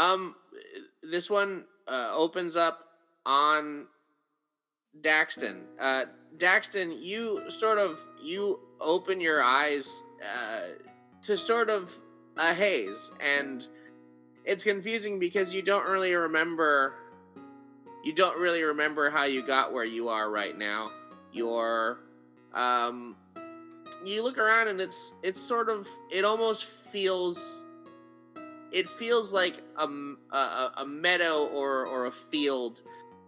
Um, this one uh, opens up on Daxton. Uh, Daxton, you sort of you open your eyes uh, to sort of a haze, and it's confusing because you don't really remember. You don't really remember how you got where you are right now. You're, um, you look around and it's it's sort of it almost feels it feels like a, a, a meadow or, or a field.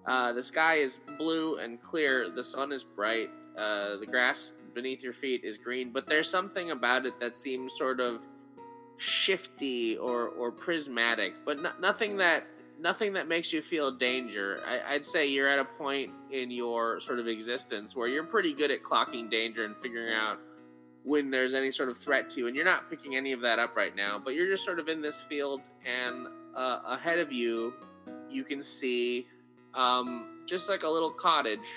Uh, the sky is blue and clear. The sun is bright. Uh, the grass beneath your feet is green. But there's something about it that seems sort of shifty or, or prismatic, but no, nothing that nothing that makes you feel danger. I, I'd say you're at a point in your sort of existence where you're pretty good at clocking danger and figuring out when there's any sort of threat to you, and you're not picking any of that up right now, but you're just sort of in this field, and uh, ahead of you, you can see um, just like a little cottage,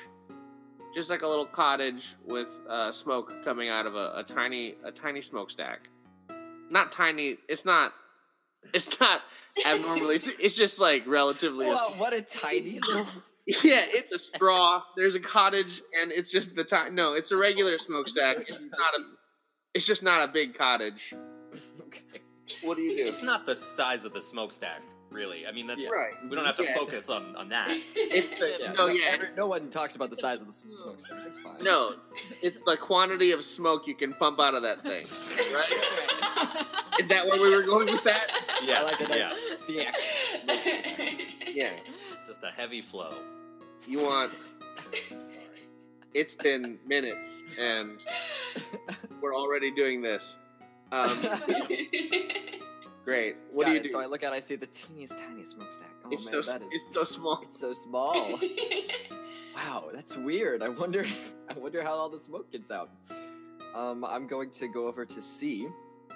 just like a little cottage with uh, smoke coming out of a, a tiny, a tiny smokestack. Not tiny. It's not. It's not abnormally. it's just like relatively. Wow, what a tiny little. Yeah, it's a straw. There's a cottage, and it's just the time. No, it's a regular smokestack. It's not a. It's just not a big cottage. okay. What do you do? It's not the size of the smokestack, really. I mean, that's Yeah. Right. we don't have to Yeah. focus on on that. It's the Yeah, no, no, yeah, every- no one talks about the size of the smokestack. It's fine. no. It's the quantity of smoke you can pump out of that thing. Right? Is that where we were going with that? Yes, I like it. yeah. The actual Yeah. Just a heavy flow. You want? It's been minutes, and we're already doing this. Um, great. What Got do you it. do? So I look out, I see the teeniest tiny smokestack. Oh it's man, so that is it's so small. it's so small. wow, that's weird. I wonder I wonder how all the smoke gets out. Um, I'm going to go over to see.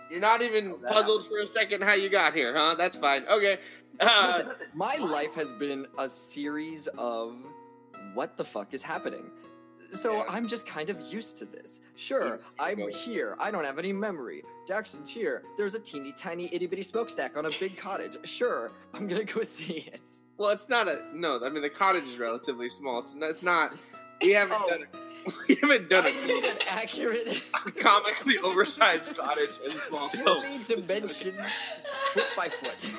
You're not even Oh, puzzled for a second how you got here, huh? That's fine. Okay. Uh, Listen, my life has been a series of what the fuck is happening. So Yeah. I'm just kind of used to this. Sure, I'm here. I don't have any memory. Daxton's here. There's a teeny tiny itty bitty smokestack on a big cottage. Sure, I'm gonna go see it. well, it's not a no. I mean, the cottage is relatively small. It's not. It's not we haven't Oh. done it. We haven't done I need an it. accurate comically oversized cottage and small. So- silly dimension foot by foot.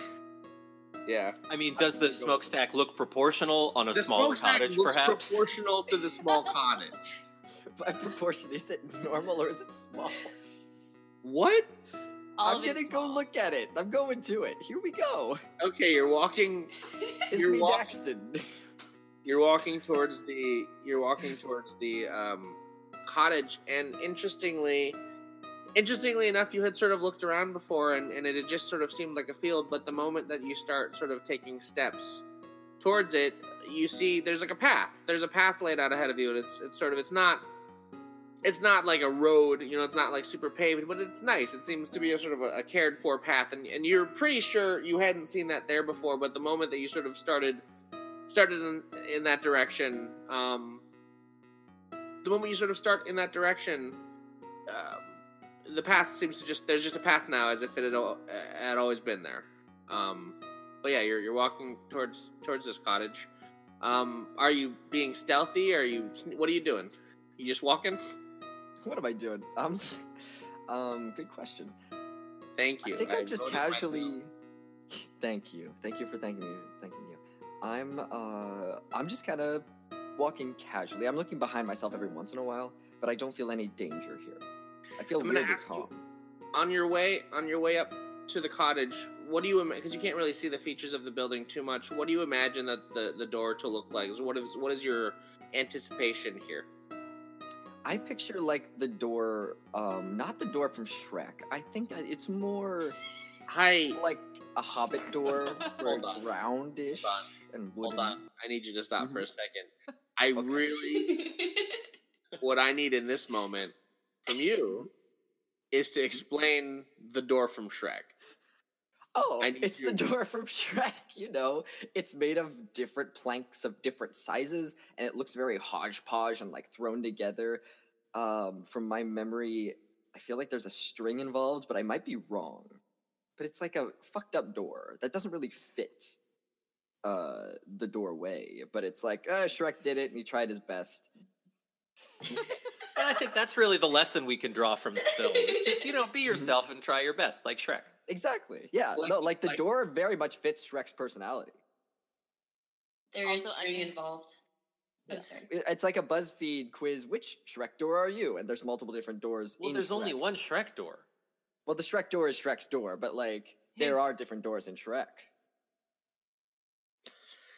Yeah. I mean, does the smokestack look proportional on a The smaller smokestack cottage, looks perhaps? proportional to the small cottage. By proportion, is it normal or is it small? What? All I'm of gonna go look at it. I'm going to it. Here we go. Okay, you're walking. It's You're me, walk- Daxton. You're walking towards the. You're walking towards the um, cottage, and interestingly, interestingly enough, you had sort of looked around before, and, and it had just sort of seemed like a field. But the moment that you start sort of taking steps towards it, you see there's like a path. There's a path laid out ahead of you, and it's it's sort of it's not. It's not like a road, you know. It's not like super paved, but it's nice. It seems to be a sort of a, a cared for path, and, and you're pretty sure you hadn't seen that there before. But the moment that you sort of started started in, in that direction, um, the moment you sort of start in that direction, um, the path seems to just there's just a path now, as if it had, al- had always been there. Um, but yeah, you're you're walking towards towards this cottage. Um, are you being stealthy? Or are you what are you doing? You just walking? What am I doing? Um, um, good question. Thank you. I think I'm just voted myself. casually. Thank you. Thank you for thanking me. Thanking you. I'm uh, I'm just kind of walking casually. I'm looking behind myself every once in a while, but I don't feel any danger here. I feel I'm gonna you- calm. on your way on your way up to the cottage what do you because you can't really see the features of the building too much what do you imagine that the, the door to look like what is what is your anticipation here I picture like the door, um, not the door from Shrek. I think it's more hi like a Hobbit door where it's roundish Hold and hold on i need you to stop for a second i Okay. really what i need in this moment from you is to explain the door from shrek Oh, it's the door from Shrek. You know, it's made of different planks of different sizes, and it looks very hodgepodge and like thrown together. Um, from my memory, I feel like there's a string involved, but I might be wrong. but it's like a fucked up door that doesn't really fit uh the doorway. But it's like, uh, Shrek did it and he tried his best. And I think that's really the lesson we can draw from the film. is Just you know, be yourself and try your best, like Shrek. Exactly. Yeah. Like- no, like the like- door very much fits Shrek's personality. There is Also, string onions. involved. Yeah. I'm sorry. It's like a BuzzFeed quiz. Which Shrek door are you? And there's multiple different doors. Well, in there's only one Shrek door. Well, the Shrek door is Shrek's door, but like there are different doors in Shrek.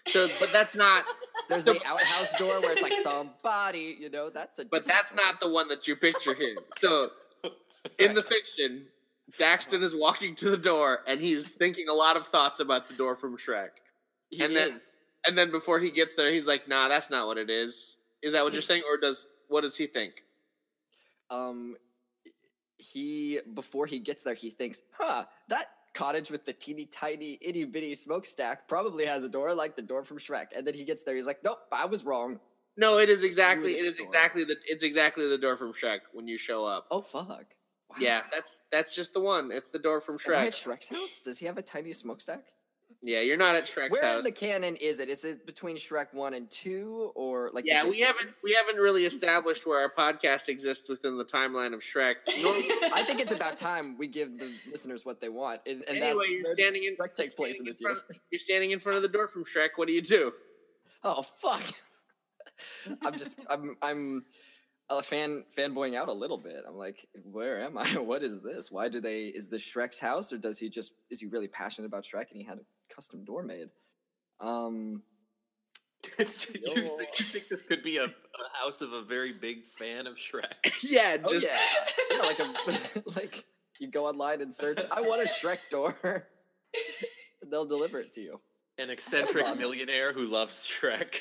So, but that's not. There's the outhouse door where it's like somebody, you know, that's a. But that's door. not the one that you picture here. So, in the fiction, Daxton is walking to the door and he's thinking a lot of thoughts about the door from Shrek. He and then- is. And then before he gets there, he's like, "Nah, that's not what it is." Is that what you're saying, or does what does he think? um he before he gets there he thinks huh that cottage with the teeny tiny itty bitty smokestack probably has a door like the door from shrek and then he gets there he's like nope i was wrong No, it is exactly. It is exactly the. It's exactly the door from Shrek when you show up. oh fuck wow. Yeah, that's that's just the one. It's the door from Shrek. shrek's house does he have a tiny smokestack Yeah, you're not at Shrek's where house. in the canon is it is it between shrek 1 and 2 or like yeah, we haven't we haven't really established where our podcast exists within the timeline of Shrek. I think it's about time we give the listeners what they want and, and anyway, that's you're standing in. shrek take place in this front universe of- You're standing in front of the door from Shrek. What do you do? Oh fuck! I'm just I'm I'm a fan fanboying out a little bit. I'm like, where am I? What is this? Why do they? Is this Shrek's house, or does he just is he really passionate about Shrek and he had a custom door made? Um, It's, you, think, you think this could be a, a house of a very big fan of Shrek? yeah, oh yeah, yeah, like a like you go online and search. I want a Shrek door. they'll deliver it to you. An eccentric awesome. millionaire who loves Shrek.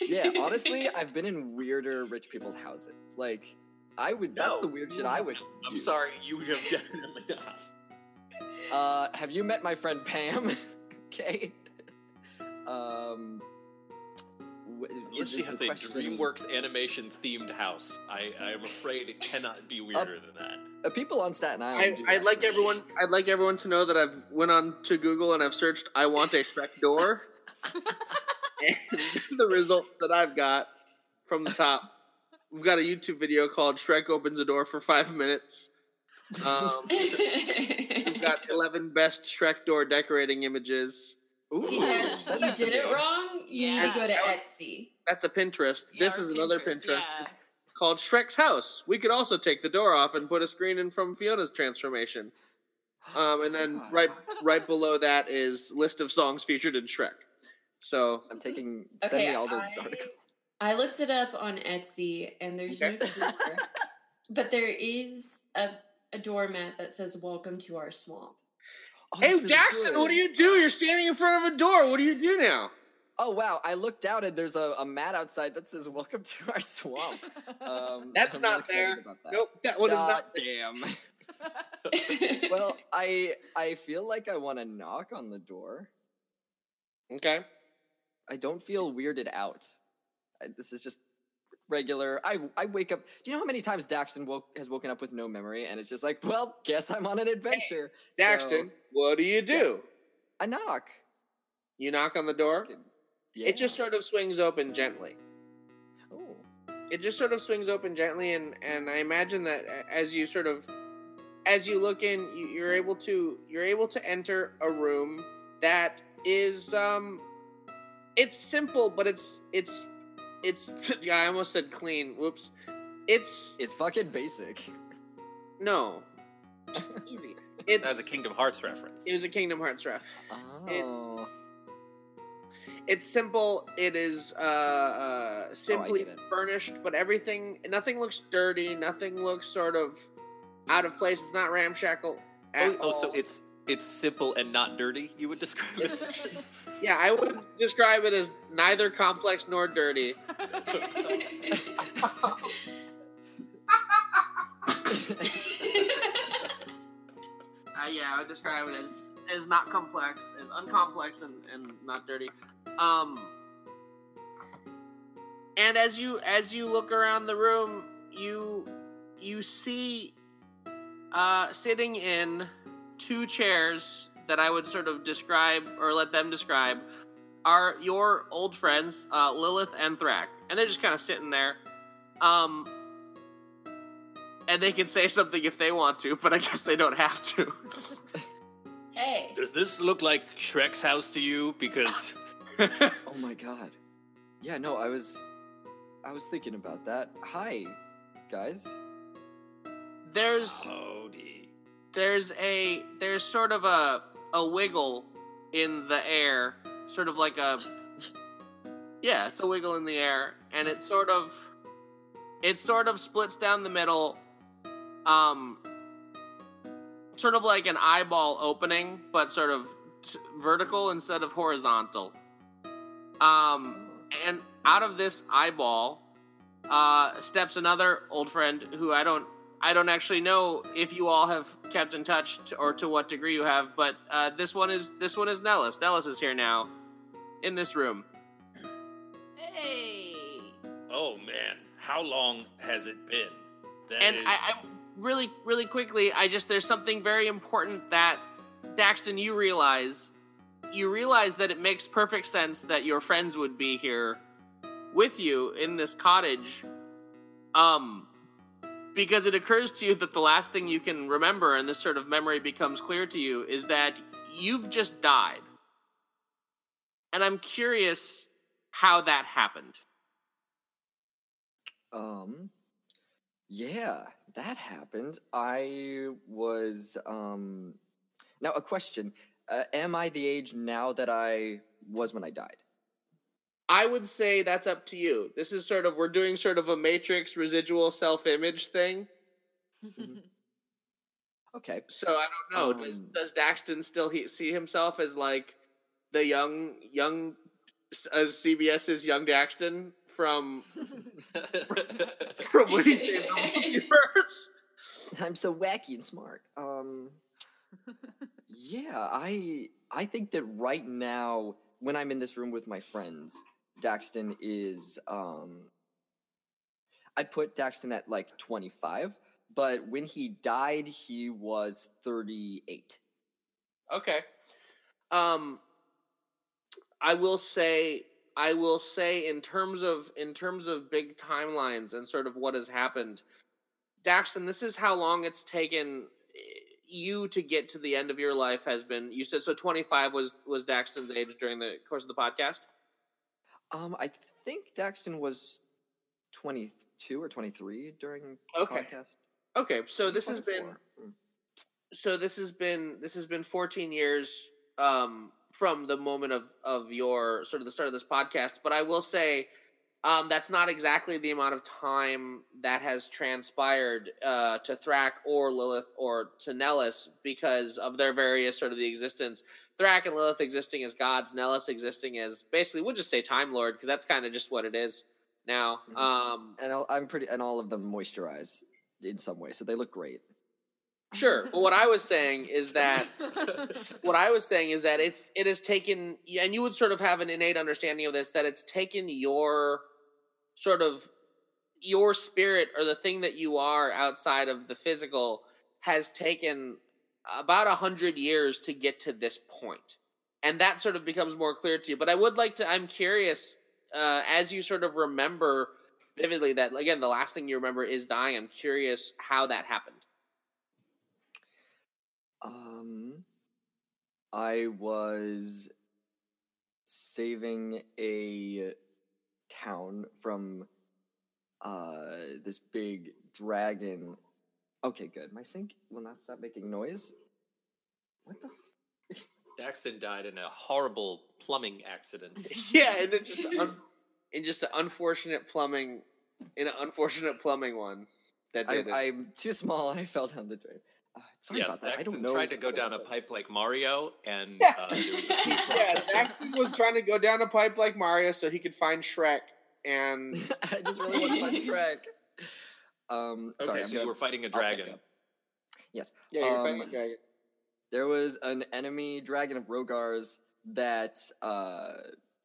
Yeah, honestly, I've been in weirder rich people's houses. Like, I would. That's the weird shit I would. I'm use. sorry, you would have definitely not. Uh, have you met my friend Pam? Okay. Um, wh- is She this has a DreamWorks animation themed house. I, I am afraid it cannot be weirder than that. Uh, people on Staten I, Island. do I'd like actually. everyone. I'd like everyone to know that I've went on to Google and I've searched "I want a Shrek door," and the result that I've got from the top, we've got a YouTube video called "Shrek opens a door for five minutes." Um, we've got 11 best Shrek door decorating images. Ooh, See, Dash, you that did it me. wrong. You need to go to That was- Etsy. That's a Pinterest. Yeah, this our is another Pinterest. yeah. called Shrek's House. We could also take the door off and put a screen in from Fiona's transformation. Um, and then right right below that is list of songs featured in Shrek. So I'm taking. Send me all those I, articles. I looked it up on Etsy, and there's Okay. door, but there is a, a doormat that says "Welcome to our swamp." Oh, Hey that's really Daxton, what do you do? You're standing in front of a door. What do you do now? Oh wow! I looked out and there's a, a mat outside that says "Welcome to our swamp." Um, That's I'm not really there. About that. Nope, that one is not. damn. well, I I feel like I want to knock on the door. Okay. I don't feel weirded out. I, this is just regular. I I wake up. Do you know how many times Daxton woke has woken up with no memory, and it's just like, well, guess I'm on an adventure. So, Daxton, what do you do? I knock. You knock on the door. Yeah. It just sort of swings open gently. Oh. it just sort of swings open gently and and i imagine that as you sort of as you look in you're able to you're able to enter a room that is um it's simple but it's it's it's yeah i almost said clean. Whoops. It's It's fucking basic. no. Easy. It's That was a Kingdom Hearts reference. it was a kingdom hearts ref. Oh. it's simple. It is uh, uh simply get it. furnished but everything nothing looks dirty. Nothing looks sort of out of place. It's not ramshackle at Oh, oh, so it's it's simple and not dirty. You would describe it. It's- yeah i would describe it as neither complex nor dirty uh, yeah i would describe it as as not complex as uncomplex and, and not dirty um and as you as you look around the room you you see uh sitting in two chairs that I would sort of describe or let them describe are your old friends, uh, Lilith and Thrak, and they're just kind of sitting there. Um, and they can say something if they want to, but I guess they don't have to. Hey. Does this look like Shrek's house to you? Because Oh my god. Yeah, no, I was I was thinking about that. Hi, guys. there's howdy. There's a there's sort of a a wiggle in the air, sort of like a yeah, it's a wiggle in the air, and it sort of it sort of splits down the middle, um, sort of like an eyeball opening, but sort of t- vertical instead of horizontal. Um, and out of this eyeball uh, steps another old friend who I don't I don't actually know if you all have kept in touch to, or to what degree you have, but uh, this one is this one is Nellis. Nellis is here now, in this room. Hey. Oh man, how long has it been? That and is- I, I really really quickly I just there's something very important that Daxton you realize you realize that it makes perfect sense that your friends would be here with you in this cottage um because it occurs to you that the last thing you can remember and this sort of memory becomes clear to you is that you've just died and i'm curious how that happened Um yeah, that happened. I was um now a question. Uh, am I the age now that I was when I died? I would say that's up to you. This is sort of we're doing sort of a matrix residual self-image thing. Okay. So I don't know. does, Um, does Daxton still he, see himself as like the young young as CBS's young Daxton from from when he saved the multiverse? I'm so wacky and smart. Um Yeah, I I think that right now when I'm in this room with my friends, Daxton is um I'd put Daxton at like 25, but when he died he was 38. Okay. Um I will say I will say in terms of in terms of big timelines and sort of what has happened, Daxton, this is how long it's taken eh, you to get to the end of your life has been you said so 25 was was Daxton's age during the course of the podcast? Um I think Daxton was 22 or 23 during Okay. podcast. Okay, so this has been Mm. so this has been this has been 14 years um from the moment of of your sort of the start of this podcast but i will say um that's not exactly the amount of time that has transpired uh to Thrak or Lilith or to Nellis because of their various sort of the existence Thrak and Lilith existing as gods Nellis existing as basically we'll just say time lord because that's kind of just what it is now Mhm. um And I'll, I'm pretty and all of them moisturize in some way, so they look great. sure but what i was saying is that what I was saying is that it's it has taken and you would sort of have an innate understanding of this that it's taken your sort of your spirit or the thing that you are outside of the physical has taken about a hundred years to get to this point. And that sort of becomes more clear to you. But i would like to i'm curious uh, as you sort of remember vividly that again the last thing you remember is dying i'm curious how that happened. Um, I was saving a town from uh this big dragon. Okay, good. My sink will not stop making noise. What the? F- Daxton died in a horrible plumbing accident. yeah, and it just un- in just an unfortunate plumbing, in an unfortunate plumbing one that I, it. i'm too small. I fell down the drain. Uh, sorry yes, about that. I don't Daxton tried to go down a pipe like Mario, and Yeah. uh, was yeah. Daxton was trying to go down a pipe like Mario so he could find Shrek, and I just really want to find track. Um, Okay, sorry, I'm so gonna- you were fighting a I'll pick dragon. Yes. yeah, you're Um, fighting a dragon. There was an enemy dragon of Rogar's that uh,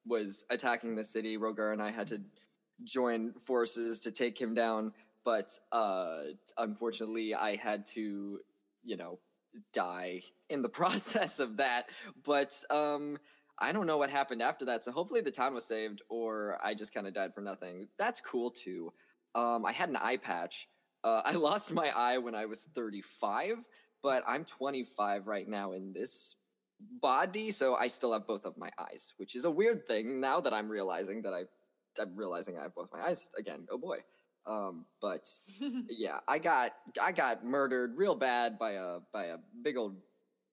was attacking the city. Rogar and I had to join forces to take him down, but uh, unfortunately, I had to, you know, die in the process of that. But um, I don't know what happened after that. So hopefully the town was saved, or I just kind of died for nothing. That's cool too. Um, I had an eye patch. Uh, I lost my eye when I was 35, but I'm 25 right now in this body, so I still have both of my eyes, which is a weird thing now that I'm realizing that I, I'm realizing I have both my eyes again. Oh boy. Um, but yeah, I got I got murdered real bad by a by a big old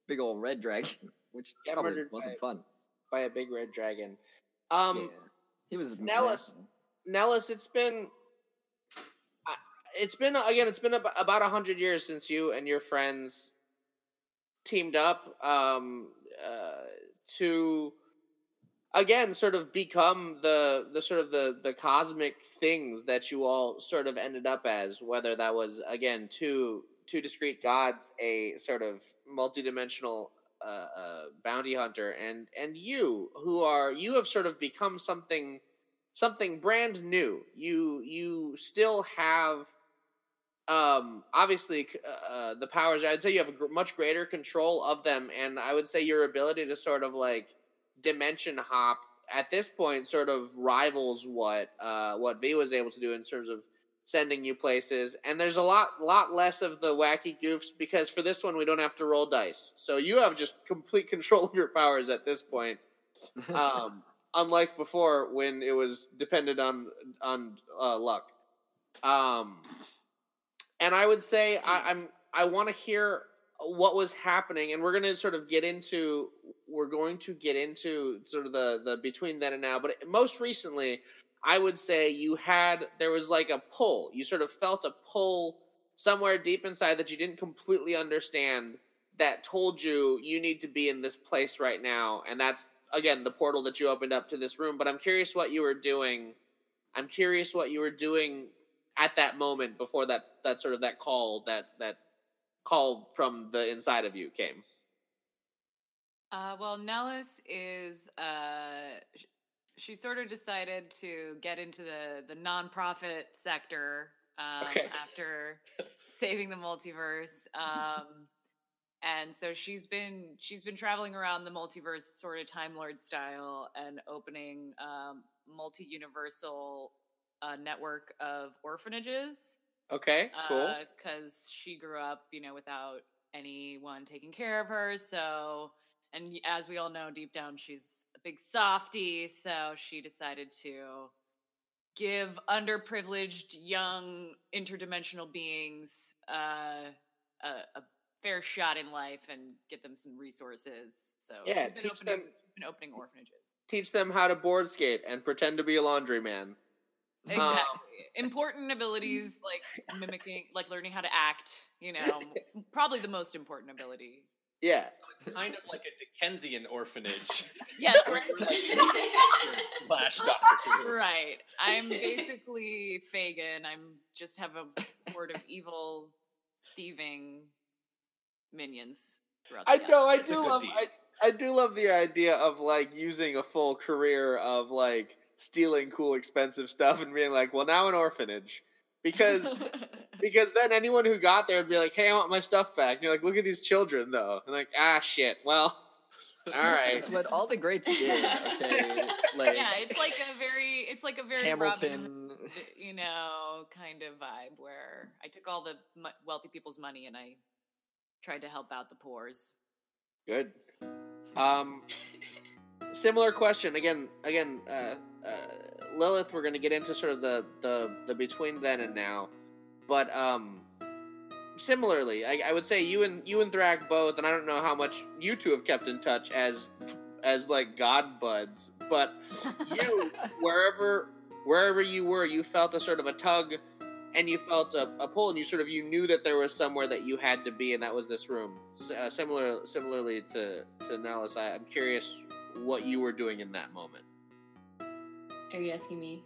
big old red dragon, which Got probably wasn't by- fun. by a big red dragon. Um, yeah. he was Nellis, nasty. Nellis, it's been, it's been again, it's been about a hundred years since you and your friends teamed up um, uh, to again sort of become the the sort of the the cosmic things that you all sort of ended up as whether that was again two two discrete gods a sort of multidimensional uh, uh, bounty hunter and and you who are you have sort of become something something brand new. You you still have um obviously uh, the powers i'd say you have much greater control of them and i would say your ability to sort of like dimension hop at this point sort of rivals what uh what v was able to do in terms of sending you places. And there's a lot lot less of the wacky goofs because for this one we don't have to roll dice. So you have just complete control of your powers at this point. Um unlike before when it was dependent on on uh, luck. Um and i would say I, i'm i want to hear what was happening and we're going to sort of get into we're going to get into sort of the the between then and now but most recently i would say you had there was like a pull. You sort of felt a pull somewhere deep inside that you didn't completely understand that told you you need to be in this place right now. And that's again the portal that you opened up to this room. But i'm curious what you were doing. I'm curious what you were doing at that moment before that that sort of that call that that call from the inside of you came Uh, well, Nellis is uh, sh- she sort of decided to get into the the nonprofit sector um, Okay. after saving the multiverse. Um, and so she's been she's been traveling around the multiverse sort of time lord style and opening um, multi universal uh, network of orphanages okay cool because she grew up, you know, without anyone taking care of her. So, and as we all know, deep down, she's a big softie. So she decided to give underprivileged young interdimensional beings uh, a, a fair shot in life and get them some resources. So Yeah, she's been teach opening, them- been opening orphanages. teach them how to board skate and pretend to be a laundryman Exactly. Um, important abilities like mimicking, like learning how to act. You know, probably the most important ability. Yeah So it's kind of like a Dickensian orphanage Yes, right. slash Doctor Who. right. I'm basically Fagin. I'm just have a horde of evil, thieving minions. Throughout I know. I do love. I, I do love the idea of like using a full career of like stealing cool, expensive stuff and being like, well, now an orphanage, because because then anyone who got there would be like, hey, I want my stuff back. And you're like, look at these children though, and like, ah, shit. Well, all right. That's what all the greats did. Okay, like yeah, it's like a very, it's like a very Robin Hood, Hamilton. you know, kind of vibe where I took all the wealthy people's money and I tried to help out the poors. Good. Um, similar question again. Again, uh, uh, Lilith. We're going to get into sort of the the the between then and now, but um, similarly, I, I would say you and you and Thrak both, and I don't know how much you two have kept in touch as as like god buds, but you wherever wherever you were, you felt a sort of a tug. And you felt a, a pull, and you sort of you knew that there was somewhere that you had to be, and that was this room. S- Uh, similar, similarly to to Nellis, I, I'm curious what you were doing in that moment. Are you asking me?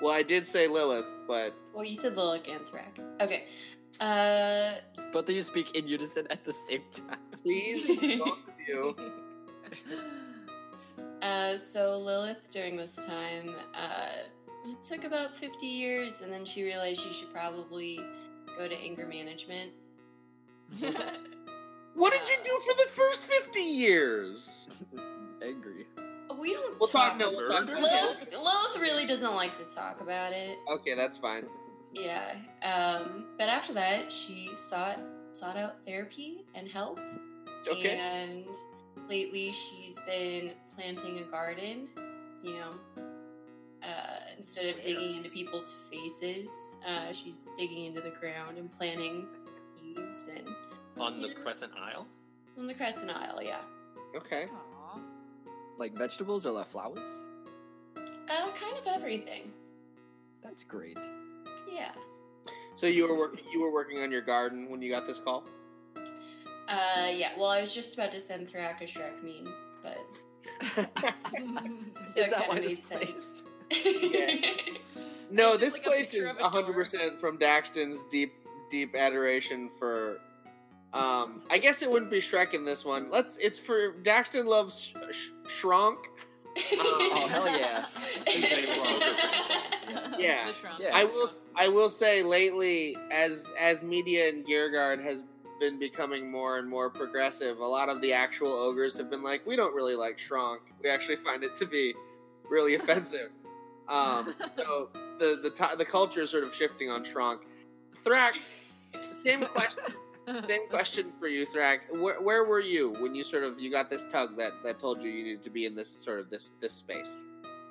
Well, I did say Lilith, but Well, you said Lilith and Thrak. Okay. Uh, Both of you speak in unison at the same time. please, both of you. uh, so Lilith during this time, uh, it took about 50 years, and then she realized she should probably go to anger management. What did you do for the first fifty years? Angry. we don't. We'll talk. No, about- we'll talk. Murder? Lilith, Lilith really doesn't like to talk about it. Okay, that's fine. Yeah. Um, but after that, she sought sought out therapy and help. Okay. And lately, she's been planting a garden. You know, uh, instead of digging into people's faces, uh, she's digging into the ground and planting seeds and On the Crescent Isle? on the Crescent Isle. Yeah. Okay. Aw. Like vegetables or like flowers? Uh, kind of everything. That's great. Yeah. So you were work- you were working on your garden when you got this call. Uh, yeah. Well, I was just about to send Thrak a Shrek meme, but so Is that why made this sense. place? No, this like place picture is a hundred percent from Daxton's deep deep adoration for. Um, I guess it wouldn't be Shrek in this one. Let's. It's for Daxton loves sh- sh- Shrunk. Oh, hell yeah. Yeah. Yeah. I will. s- I will say lately, as as media in Gearguard has been becoming more and more progressive, a lot of the actual ogres have been like, we don't really like Shrunk. We actually find it to be really offensive. Um, so the the ti the culture is sort of shifting on Shrunk. Thrak, same question. Same question for you, Thrak. Where, where were you when you sort of you got this tug that that told you you needed to be in this sort of this this space?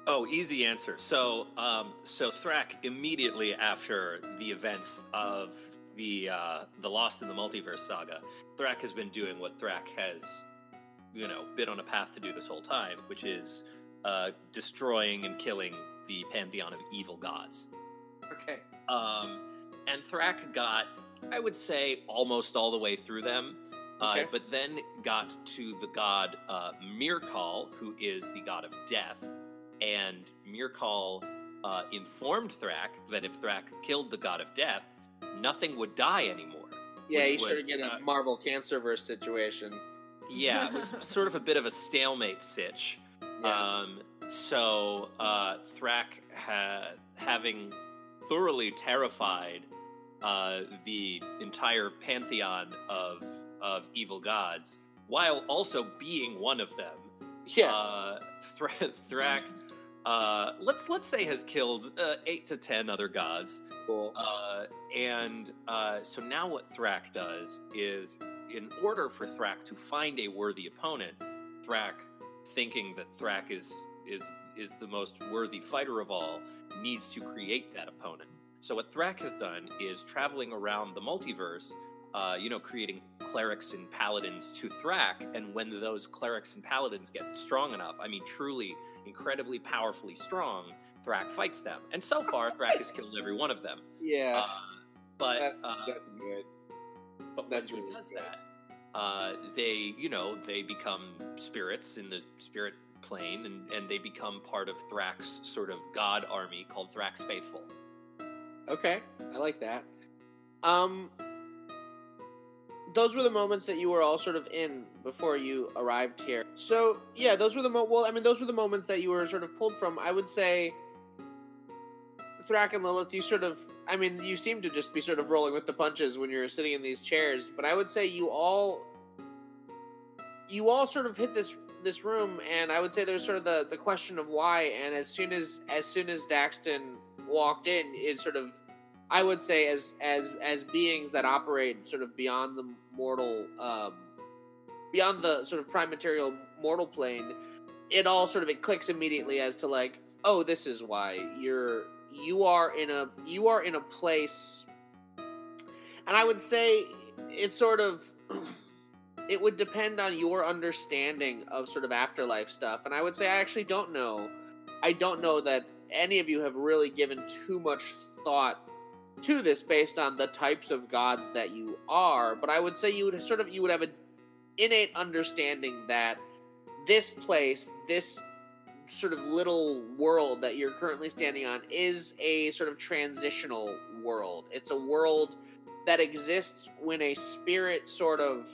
Oh, easy answer. So, um, so Thrak immediately after the events of the uh, the Lost in the Multiverse saga, Thrak has been doing what Thrak has, you know, been on a path to do this whole time, which is uh, destroying and killing the pantheon of evil gods. Okay. Um, and Thrak got, I would say, almost all the way through them. Uh, But then got to the god uh, Mirkal, who is the god of death. And Mirkal uh, informed Thrak that if Thrak killed the god of death, nothing would die anymore. Yeah, he was, get a uh, Marvel Cancerverse situation. Yeah, it was sort of a bit of a stalemate sitch. Yeah. Um, so uh, Thrak, ha- having thoroughly terrified uh, the entire pantheon of of evil gods, while also being one of them, yeah. uh, Thra- Thrak, uh, let's let's say has killed uh, eight to ten other gods. cool. Uh, and uh, so now what Thrak does is, in order for Thrak to find a worthy opponent, Thrak, thinking that Thrak is is is the most worthy fighter of all, needs to create that opponent. So what Thrak has done is traveling around the multiverse, uh, you know, creating clerics and paladins to Thrak, and when those clerics and paladins get strong enough, I mean, truly incredibly powerfully strong, Thrak fights them. And so far, Thrak has killed every one of them. yeah. Uh, but That- uh, that's good. but that's when he really does good. that, uh, they you know they become spirits in the spirit plane, and and they become part of Thrak's sort of god army called Thrak's Faithful. Okay, I like that. Um, those were the moments that you were all sort of in before you arrived here. So yeah, those were the mo. Well, I mean, those were the moments that you were sort of pulled from. I would say, Thrak and Lilith, you sort of. I mean, you seem to just be sort of rolling with the punches when you're sitting in these chairs. But I would say you all, you all sort of hit this this room, and I would say there's sort of the the question of why. And as soon as as soon as Daxton walked in, it sort of, I would say, as as as beings that operate sort of beyond the mortal, um, beyond the sort of prime material mortal plane, it all sort of it clicks immediately as to like, oh, this is why you're you are in a you are in a place, and I would say it's sort of. It would depend on your understanding of sort of afterlife stuff. And I would say I actually don't know. I don't know that any of you have really given too much thought to this based on the types of gods that you are, but I would say you would sort of you would have an innate understanding that this place, this sort of little world that you're currently standing on is a sort of transitional world. It's a world that exists when a spirit sort of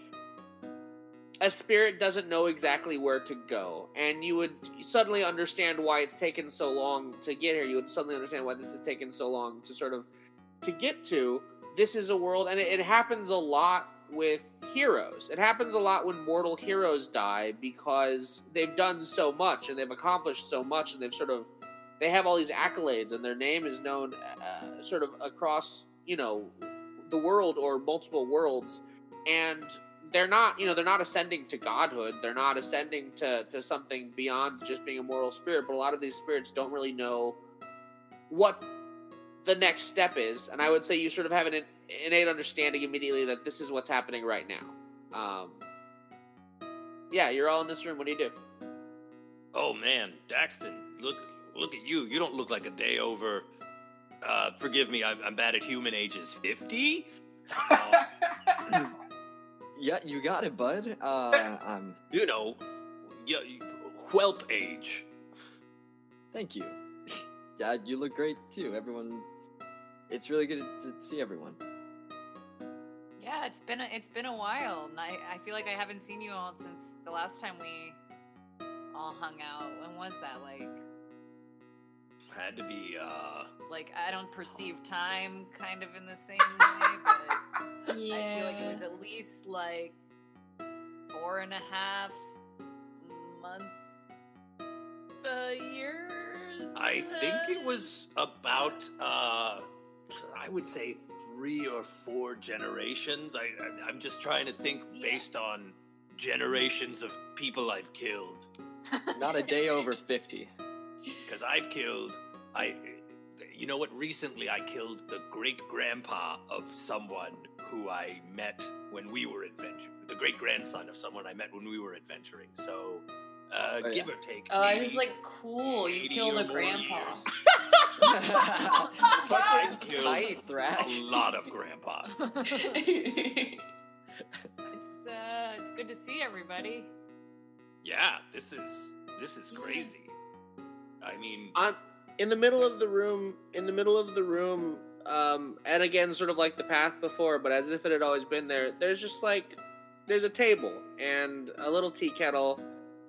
a spirit doesn't know exactly where to go and you would suddenly understand why it's taken so long to get here. You would suddenly understand why this has taken so long to sort of to get to. This is a world and it, it happens a lot with heroes. It happens a lot when mortal heroes die because they've done so much and they've accomplished so much and they've sort of they have all these accolades and their name is known uh, sort of across you know the world or multiple worlds. And they're not you know they're not ascending to godhood they're not ascending to to something beyond just being a mortal spirit but a lot of these spirits don't really know what the next step is and i would say you sort of have an innate understanding immediately that this is what's happening right now um yeah you're all in this room what do you do Oh man, Daxton, look look at you. You don't look like a day over. Uh, forgive me, I'm, I'm bad at human ages. Fifty. Yeah, you got it, bud. Uh, um, You know, y- y- whelp age. thank you. Yeah, you look great too. Everyone, it's really good to see everyone. Yeah, it's been a, it's been a while, I, I feel like I haven't seen you all since the last time we all hung out. When was that? Like Had to be. uh like I don't perceive time kind of in the same way, but yeah. I feel like it was at least like four and a half month a year. I think it was about. uh I would say three or four generations. I, I I'm just trying to think Yeah. based on generations of people I've killed. Not a day over fifty. Because I've killed, I, you know what? Recently, I killed the great grandpa of someone who I met when we were adventuring. The great grandson of someone I met when we were adventuring. So, uh, Oh, give or take. Oh, I was like, cool. You killed a more grandpa. years. Fucking killed tight, Thrash. a lot of grandpas. It's uh, it's good to see everybody. Yeah, this is this is Yeah. crazy. I mean, on in the middle of the room in the middle of the room um and again sort of like the path before but as if it had always been there there's just like there's a table and a little tea kettle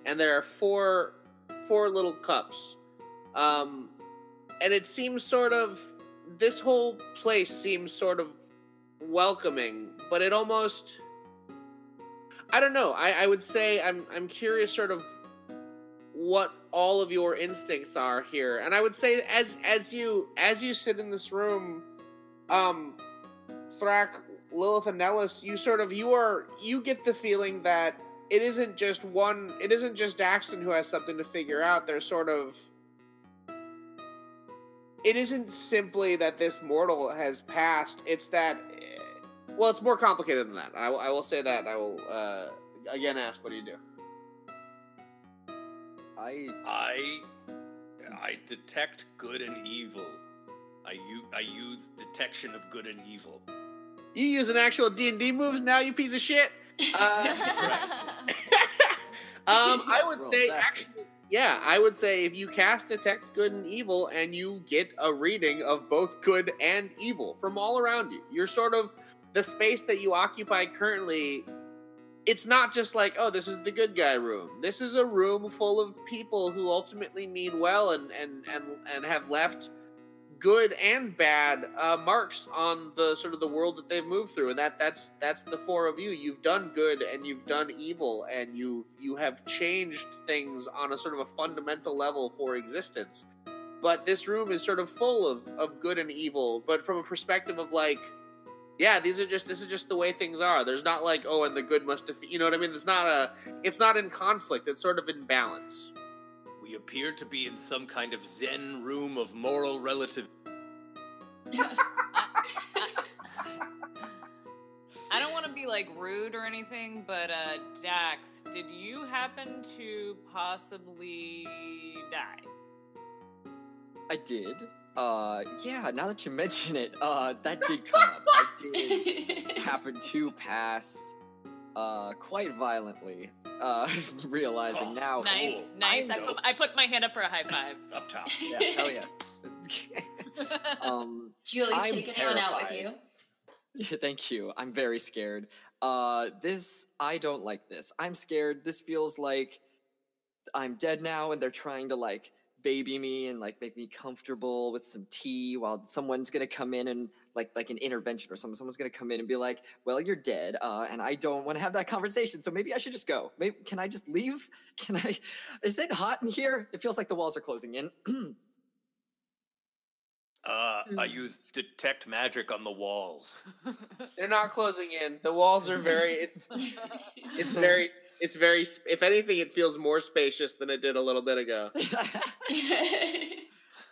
and there are four four little cups. Um and it seems sort of this whole place seems sort of welcoming but it almost i don't know. I i would say i'm i'm curious sort of what all of your instincts are here. And i would say as as you as you sit in this room um thrak lilith and nellis you sort of you are you get the feeling that it isn't just one it isn't just Daxton who has something to figure out. There's sort of it isn't simply that this mortal has passed. It's that well it's more complicated than that. I, I will say that. I will uh again ask what do you do I I I detect good and evil. I use I use detection of good and evil. You using actual D and D moves now, you piece of shit. Uh, um, I would say that. actually, yeah, I would say if you cast detect good and evil, and you get a reading of both good and evil from all around you, you're sort of the space that you occupy currently. It's not just like, oh, this is the good guy room. This is a room full of people who ultimately mean well and and and and have left good and bad uh, marks on the sort of the world that they've moved through. And that that's that's the four of you. You've done good and you've done evil and you've you have changed things on a sort of a fundamental level for existence. But this room is sort of full of of good and evil but from a perspective of like yeah these are just this is just the way things are there's not like oh and the good must defeat you know what i mean it's not a it's not in conflict it's sort of in balance We appear to be in some kind of Zen room of moral relative. I don't want to be like rude or anything, but uh, Dax, did you happen to possibly die? I did. Uh, yeah. Now that you mention it, uh, that did come up. I did happen to pass, uh, quite violently. Uh, realizing Oh, now. Nice, cool. nice. I know. put, I put my hand up for a high five. Up top. Yeah, hell yeah. um, Do you at least I'm take anyone out with terrified. you? thank you. I'm very scared. Uh, this I don't like this. I'm scared. This feels like I'm dead now, and they're trying to like baby me and like make me comfortable with some tea while someone's gonna come in and like like an intervention or something. Someone's gonna come in and be like, "Well, you're dead," uh, and I don't want to have that conversation. So maybe I should just go. Maybe can I just leave? Can I? Is it hot in here? It feels like the walls are closing in. Uh, I use detect magic on the walls. They're not closing in. The walls are very. It's it's very it's very. If anything, it feels more spacious than it did a little bit ago.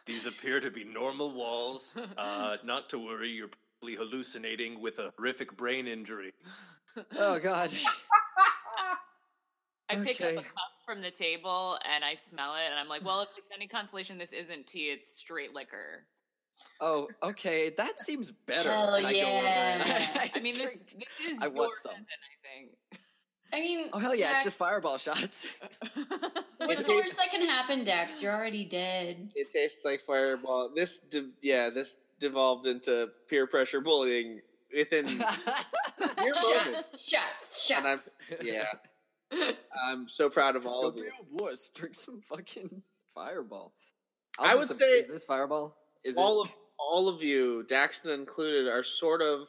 These appear to be normal walls. Uh, not to worry, you're probably hallucinating with a horrific brain injury. oh God. I pick Okay. up a cup from the table and I smell it, and I'm like, well, if it's any consolation, this isn't tea; it's straight liquor. Oh, okay. That seems better. Hell And I go over and yeah. I mean, this this is I want some. weapon, I think. I mean, Oh hell yeah! It's just fireball shots. What's the worst that can happen, Dex? You're already dead. It tastes like fireball. This, de- yeah, this devolved into peer pressure bullying within mere moments. Shots, shots, And I'm, shots. yeah, I'm so proud of all Go of be you. a wuss. Drink some fucking fireball. I do would some- say is this fireball. Is all it? of all of you, Daxton included, are sort of.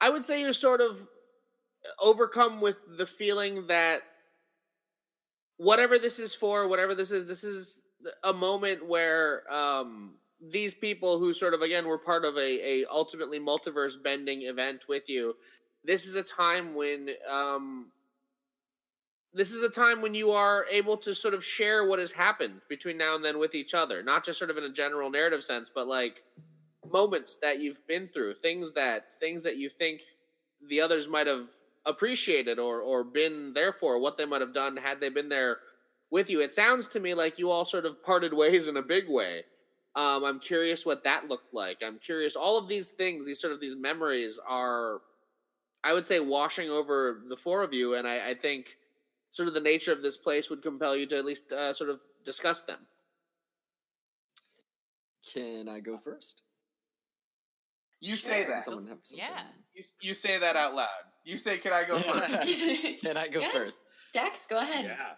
I would say you're sort of overcome with the feeling that whatever this is for, whatever this is, this is a moment where um, these people who sort of again were part of a, a ultimately multiverse bending event with you. This is a time when um, this is a time when you are able to sort of share what has happened between now and then with each other, not just sort of in a general narrative sense, but like moments that you've been through, things that things that you think the others might have appreciated or or been there for, what they might have done had they been there with you. It sounds to me like you all sort of parted ways in a big way. Um, I'm curious what that looked like. I'm curious. All of these things, these sort of these memories, are, I would say, washing over the four of you, and I, I think sort of the nature of this place would compel you to at least uh, sort of discuss them. Can I go first? You say that. Someone have something? Yeah. You, you say that out loud. You say, "Can I go first?" Can I go Yeah. first? Dex, go ahead. Yeah.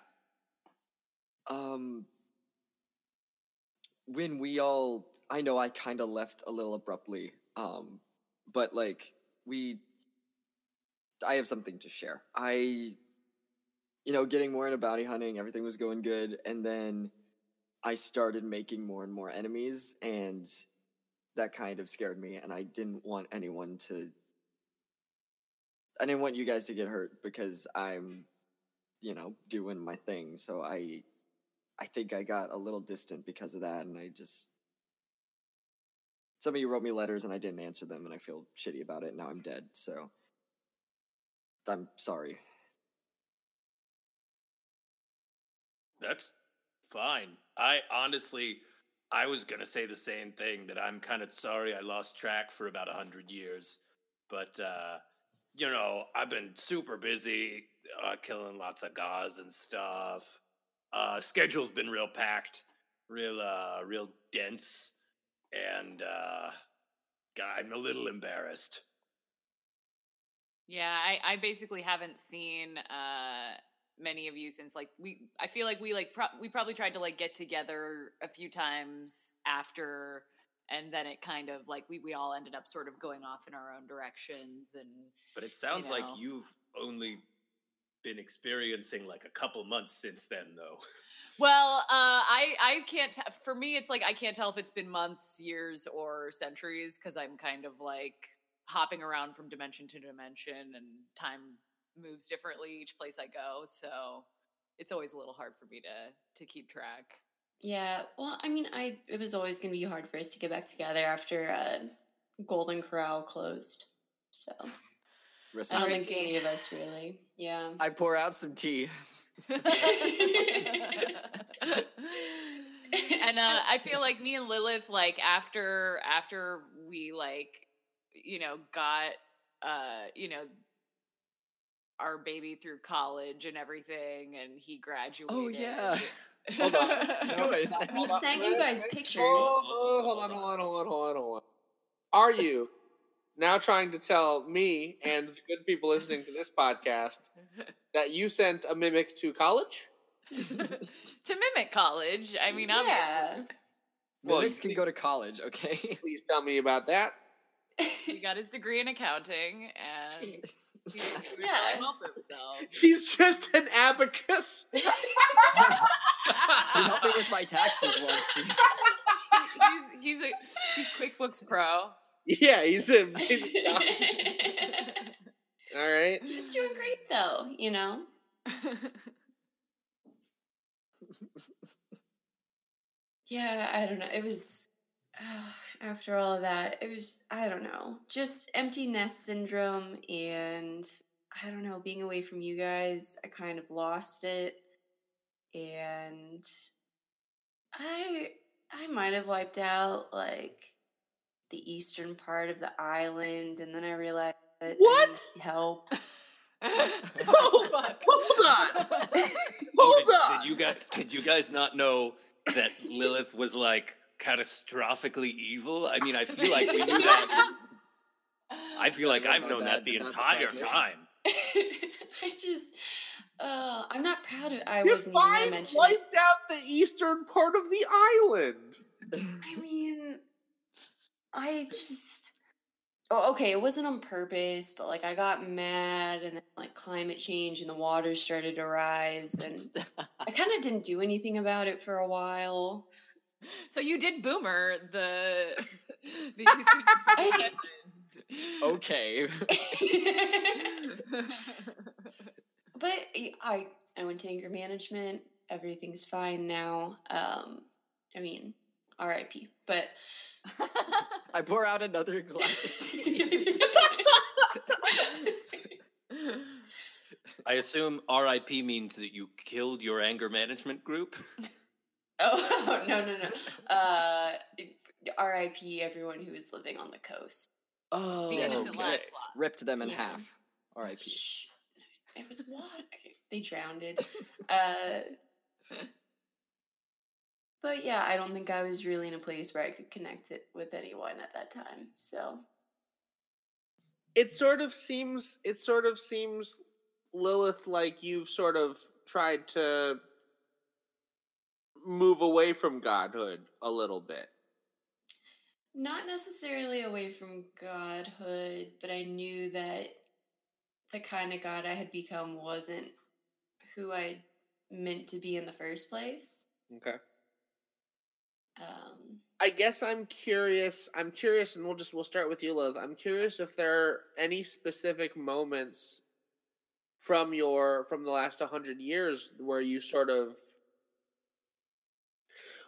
Um, when we all, I know I kind of left a little abruptly. Um, but like we, I have something to share. I, you know, getting more into bounty hunting, everything was going good, and then I started making more and more enemies, and that kind of scared me, and I didn't want anyone to. I didn't want you guys to get hurt because I'm, you know, doing my thing. So I I think I got a little distant because of that, and I just some of you wrote me letters and I didn't answer them, and I feel shitty about it. Now I'm dead, so I'm sorry. That's fine. I honestly, I was gonna say the same thing that I'm kind of sorry I lost track for about a hundred years, but uh, you know I've been super busy, uh, killing lots of gauze and stuff. Uh, schedule's been real packed, real uh, real dense, and uh, I'm a little embarrassed. Yeah, I, I basically haven't seen uh many of you since like we I feel like we like pro- we probably tried to like get together a few times after and then it kind of like we we all ended up sort of going off in our own directions and But it sounds like know. you've only been experiencing like a couple months since then, though. well, uh I I can't t- for me it's like I can't tell if it's been months, years or centuries cuz I'm kind of like hopping around from dimension to dimension and time moves differently each place I go, so it's always a little hard for me to to keep track. Yeah, well, I mean, I it was always going to be hard for us to get back together after uh, Golden Corral closed. So I don't think any of us really. Yeah. I pour out some tea. and uh, I feel like me and Lilith, like after after we like, you know, got uh, you know, our baby through college and everything, and he oh, graduated. Oh yeah. Hold on. Do it. We Hold sent you guys Wait, pictures. Oh, oh, hold on, hold on, hold on, hold on, hold on. Are you now trying to tell me and the good people listening to this podcast that you sent a mimic to college? to mimic college. I mean, obviously. yeah. Well, Mimics can go to college, okay? Please tell me about that. He got his degree in accounting and he's Yeah. really well for himself. He's just an abacus. He helped me with my taxes once. he's he's a he's QuickBooks Pro. Yeah, he's a. He's a all right. He's doing great though, you know. Yeah, I don't know. It was after all of that, it was I don't know, just empty nest syndrome and I don't know, being away from you guys, I kind of lost it and I I might have wiped out like the eastern part of the island and then I realized that I What? needed help. Oh Hold on. Hold on. Oh, Hold did, on. Did you guys did you guys not know that Lilith was like catastrophically evil? I mean, I feel like we knew that. I feel like Yeah, I've known that that the entire time. I just uh I'm not proud of I You wasn't even gonna fine wiped out the eastern part of the island. I mean, I just. Oh, okay. It wasn't on purpose, but like I got mad, and then like climate change and the water started to rise, and I kind of didn't do anything about it for a while. So you did Boomer the the okay. but I- I I went to anger management. Everything's fine now. Um, I mean, R.I.P. But I pour out another glass of tea. I assume RIP means that you killed your anger management group. Oh no no no. Uh, R.I.P. Everyone who was living on the coast. Oh, The innocent okay. lives. Ripped them in Yeah. half. R.I.P. It was water. They drowned it. uh, but yeah, I don't think I was really in a place where I could connect it with anyone at that time. So It sort of seems. It sort of seems, Lilith, like you've sort of tried to move away from godhood a little bit. not necessarily away from godhood, but I knew that the kind of god I had become wasn't who I meant to be in the first place. Okay. Um, I guess I'm curious. I'm curious, and we'll just we'll start with you, Liv. I'm curious if there are any specific moments from your from the last hundred years where you sort of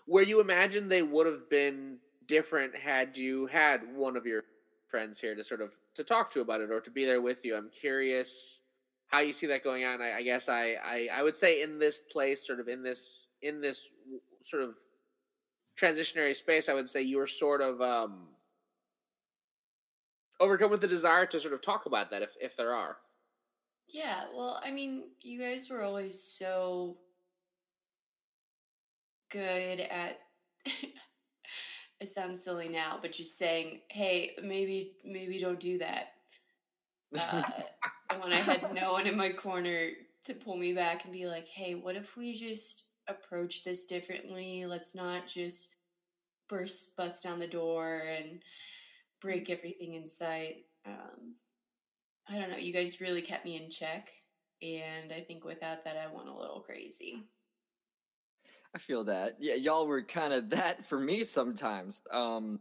where you imagine they would have been different had you had one of your friends here to sort of to talk to about it or to be there with you. I'm curious how you see that going on. I, I guess I, I I would say in this place, sort of in this in this sort of transitionary space, I would say you were sort of um, overcome with the desire to sort of talk about that, if if there are. Yeah, well, I mean, you guys were always so good at it sounds silly now, but just saying, "Hey, maybe maybe don't do that." Uh, and when I had no one in my corner to pull me back and be like, "Hey, what if we just approach this differently? Let's not just burst bust down the door and break everything in sight." Um, I don't know. You guys really kept me in check, and I think without that, I went a little crazy. I feel that. Yeah, y'all were kind of that for me sometimes. Um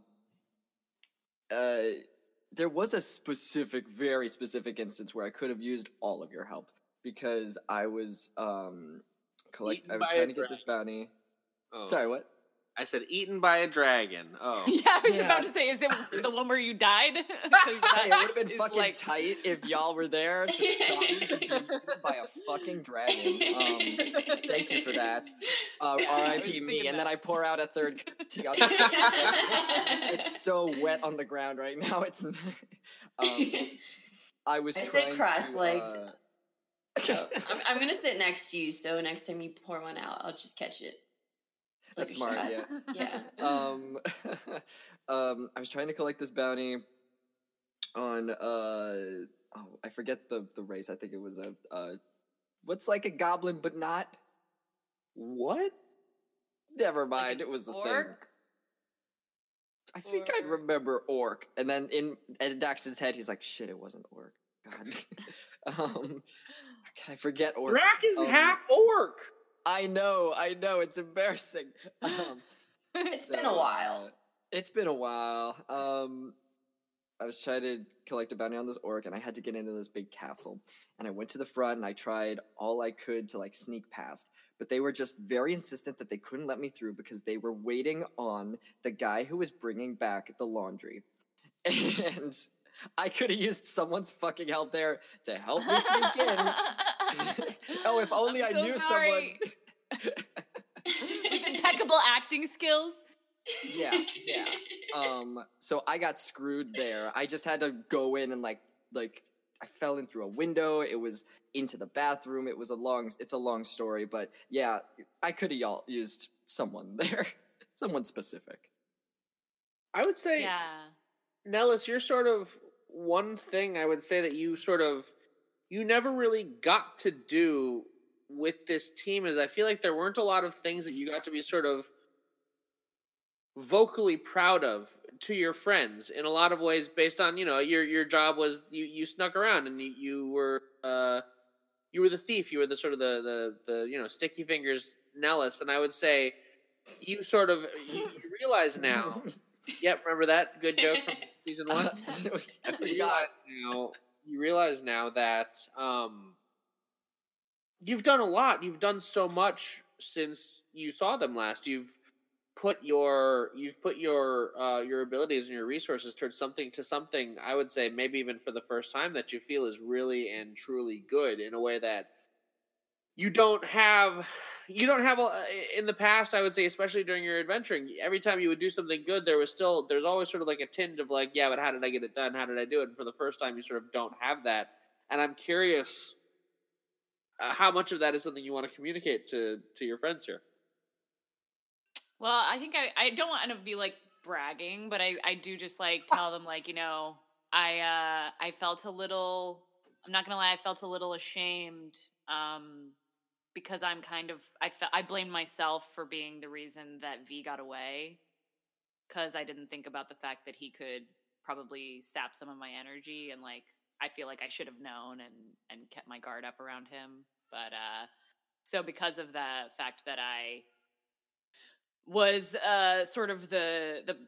uh there was a specific very specific instance where I could have used all of your help because I was um collect Eaten I was trying to get this bounty. Oh. Sorry, what? I said eaten by a dragon. Oh. yeah, I was Yeah. about to say, is it the one where you died? 'Cause Hey, it would have been fucking like- tight if y'all were there to stop being eaten by a fucking dragon. Um, thank you for that. Uh, Yeah, I was R.I.P. me, thinking and then. I pour out a third it's so wet on the ground right now. It's. um, I was. I sit trying to, cross-legged. uh, I'm, I'm gonna sit next to you, so next time you pour one out, I'll just catch it. Like That's smart. Yeah. Yeah. um, um, I was trying to collect this bounty on uh oh I forget the the race. I think it was a uh what's like a goblin but not What? Never mind, it was a thing. I think I Or- remember orc, and then in in Daxton's head, he's like, "Shit, it wasn't orc." God, um, can I forget orc? Drac is Um, half orc. I know, I know, it's embarrassing. Um, It's been a while. it's been a while. Um, I was trying to collect a bounty on this orc, and I had to get into this big castle. And I went to the front, and I tried all I could to like sneak past, but they were just very insistent that they couldn't let me through because they were waiting on the guy who was bringing back the laundry, and I could have used someone's fucking help there to help me sneak in. oh, if only I'm I so knew sorry. someone. With impeccable acting skills. yeah, yeah. Um, so I got screwed there. I just had to go in and like, like I fell in through a window. It was into the bathroom. It was a long. It's a long story, but yeah, I could have y'all used someone there, someone specific. I would say, Yeah. Nellis, you're sort of one thing I would say that you sort of you never really got to do with this team is I feel like there weren't a lot of things that you got to be sort of vocally proud of to your friends in a lot of ways based on you know your your job was you you snuck around and you, you were uh you were the thief you were the sort of the the, the you know sticky fingers Nellis and I would say you sort of you, you realize now yep remember that good joke from season one I forgot. realize now you realize now that um you've done a lot. You've done so much since you saw them last. You've put your you've put your uh your abilities and your resources towards something to something i would say maybe even for the first time that you feel is really and truly good in a way that you don't have you don't have a, in the past i would say especially during your adventuring every time you would do something good there was still there's always sort of like a tinge of like yeah but how did i get it done? How did i do it? And for the first time you sort of don't have that. And i'm curious uh, how much of that is something you want to communicate to to your friends here? Well, I think I, I don't want to be like bragging, but I, I do just like tell them like, you know, I uh I felt a little I'm not gonna lie, I felt a little ashamed um because I'm kind of I I blame myself for being the reason that V got away because I didn't think about the fact that he could probably sap some of my energy and like I feel like I should have known and and kept my guard up around him. But uh so because of the fact that I was uh sort of the the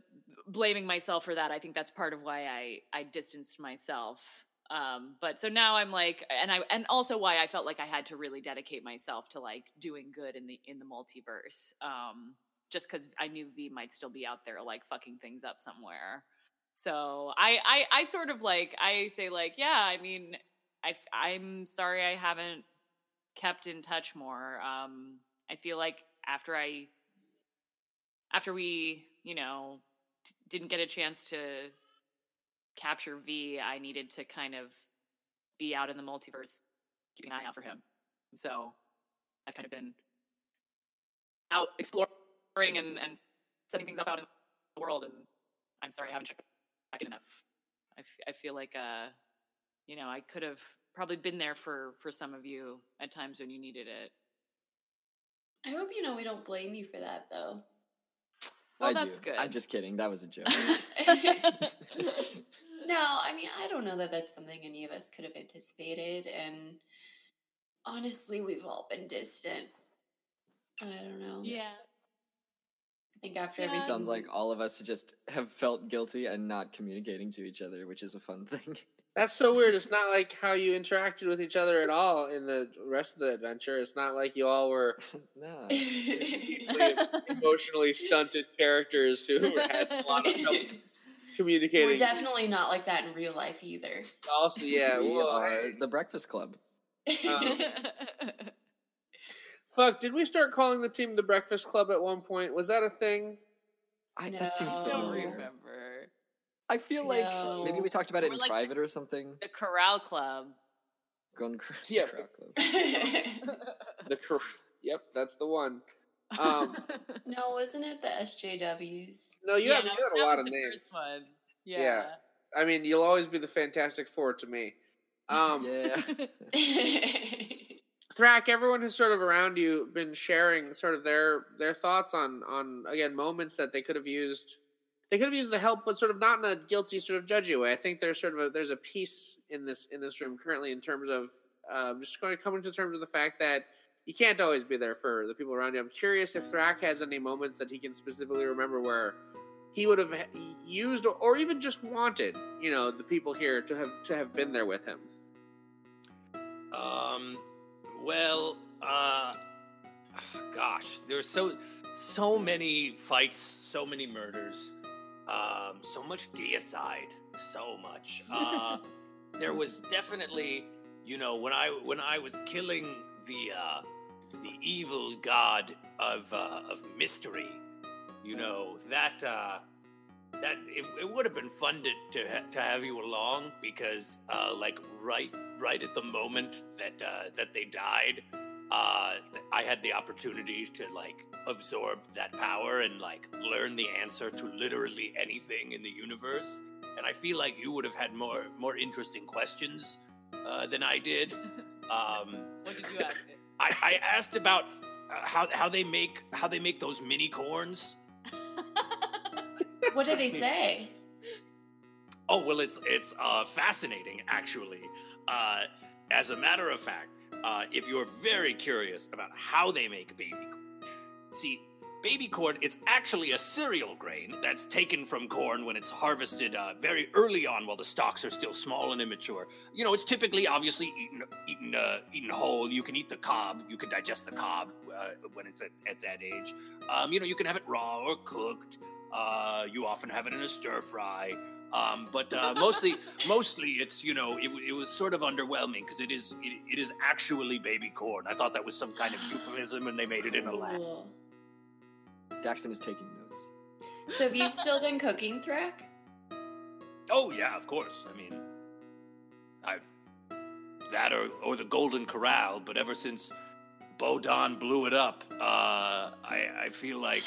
blaming myself for that, I think that's part of why I I distanced myself. Um but so now I'm like and I and also why I felt like I had to really dedicate myself to like doing good in the in the multiverse. Um just cuz I knew V might still be out there like fucking things up somewhere. So I, I I sort of like I say like yeah I mean i i'm sorry I haven't kept in touch more. Um, I feel like after I after we you know t- didn't get a chance to capture V, I needed to kind of be out in the multiverse, keeping an eye out for him. So I've kind of been out exploring and, and setting things up out in the world, and I'm sorry I haven't checked back in enough. I, f- I feel like uh, you know, I could have probably been there for for some of you at times when you needed it. I hope you know we don't blame you for that, though. Well, I that's do. good. I'm just kidding. That was a joke. no, I mean, I don't know that that's something any of us could have anticipated. And honestly, we've all been distant. I don't know. Yeah. I think after Yeah. everything. Sounds like all of us just have felt guilty and not communicating to each other, which is a fun thing. That's so weird. It's not like how you interacted with each other at all in the rest of the adventure. It's not like you all were no. emotionally stunted characters who had a lot of trouble We're definitely not like that in real life either. also, yeah, we well, are the Breakfast Club. Um, fuck. Did we start calling the team the Breakfast Club at one point? Was that a thing? I, that seems No. I don't remember. I feel like maybe we talked about it We're in like- private or something. The Corral Club. Gun Cr- Yeah. Crowd Club. The cor- Yep, that's the one. Um, no, wasn't it the SJWs? no, you Yeah, have no, you had a lot was of the names. first one. Yeah. Yeah. I mean, you'll always be the Fantastic Four to me. Um, Yeah. Thrak, everyone has sort of around you been sharing sort of their their thoughts on on again moments that they could have used. They could have used the help, but sort of not in a guilty, sort of judgy way. I think there's sort of a, there's a piece in this in this room currently in terms of um, just going to come into terms of the fact that you can't always be there for the people around you. I'm curious if Thrak has any moments that he can specifically remember where he would have used or, or even just wanted, you know, the people here to have to have been there with him. Um, well, uh, gosh, there's so so many fights, so many murders, um, so much deicide, so much. Uh, there was definitely, you know, when I when I was killing the uh, the evil god of uh, of mystery, you know that uh, that it, it would have been fun to, to, ha- to have you along because uh, like right right at the moment that uh, that they died uh, I had the opportunity to like absorb that power and like learn the answer to literally anything in the universe. And I feel like you would have had more more interesting questions uh, than I did. Um, What did you ask? I, I asked about uh, how how they make how they make those mini corns What did they say? Oh well, it's it's uh, fascinating actually. Uh, as a matter of fact, uh, if you're very curious about how they make baby corn, see, baby corn it's actually a cereal grain that's taken from corn when it's harvested uh, very early on while the stalks are still small and immature. You know, it's typically obviously eaten eaten uh, eaten whole. You can eat the cob. You can digest the cob uh, when it's at, at that age. Um, you know, you can have it raw or cooked. Uh, you often have it in a stir fry. Um, but uh, mostly, mostly it's you know it, it was sort of underwhelming because it is it, it is actually baby corn. I thought that was some kind of euphemism, and they made it in a lab. Cool. Daxton is taking notes. So have you still been cooking, Thrak? Oh yeah, of course. I mean, I that or or the Golden Corral. But ever since Bodon blew it up, uh, I I feel like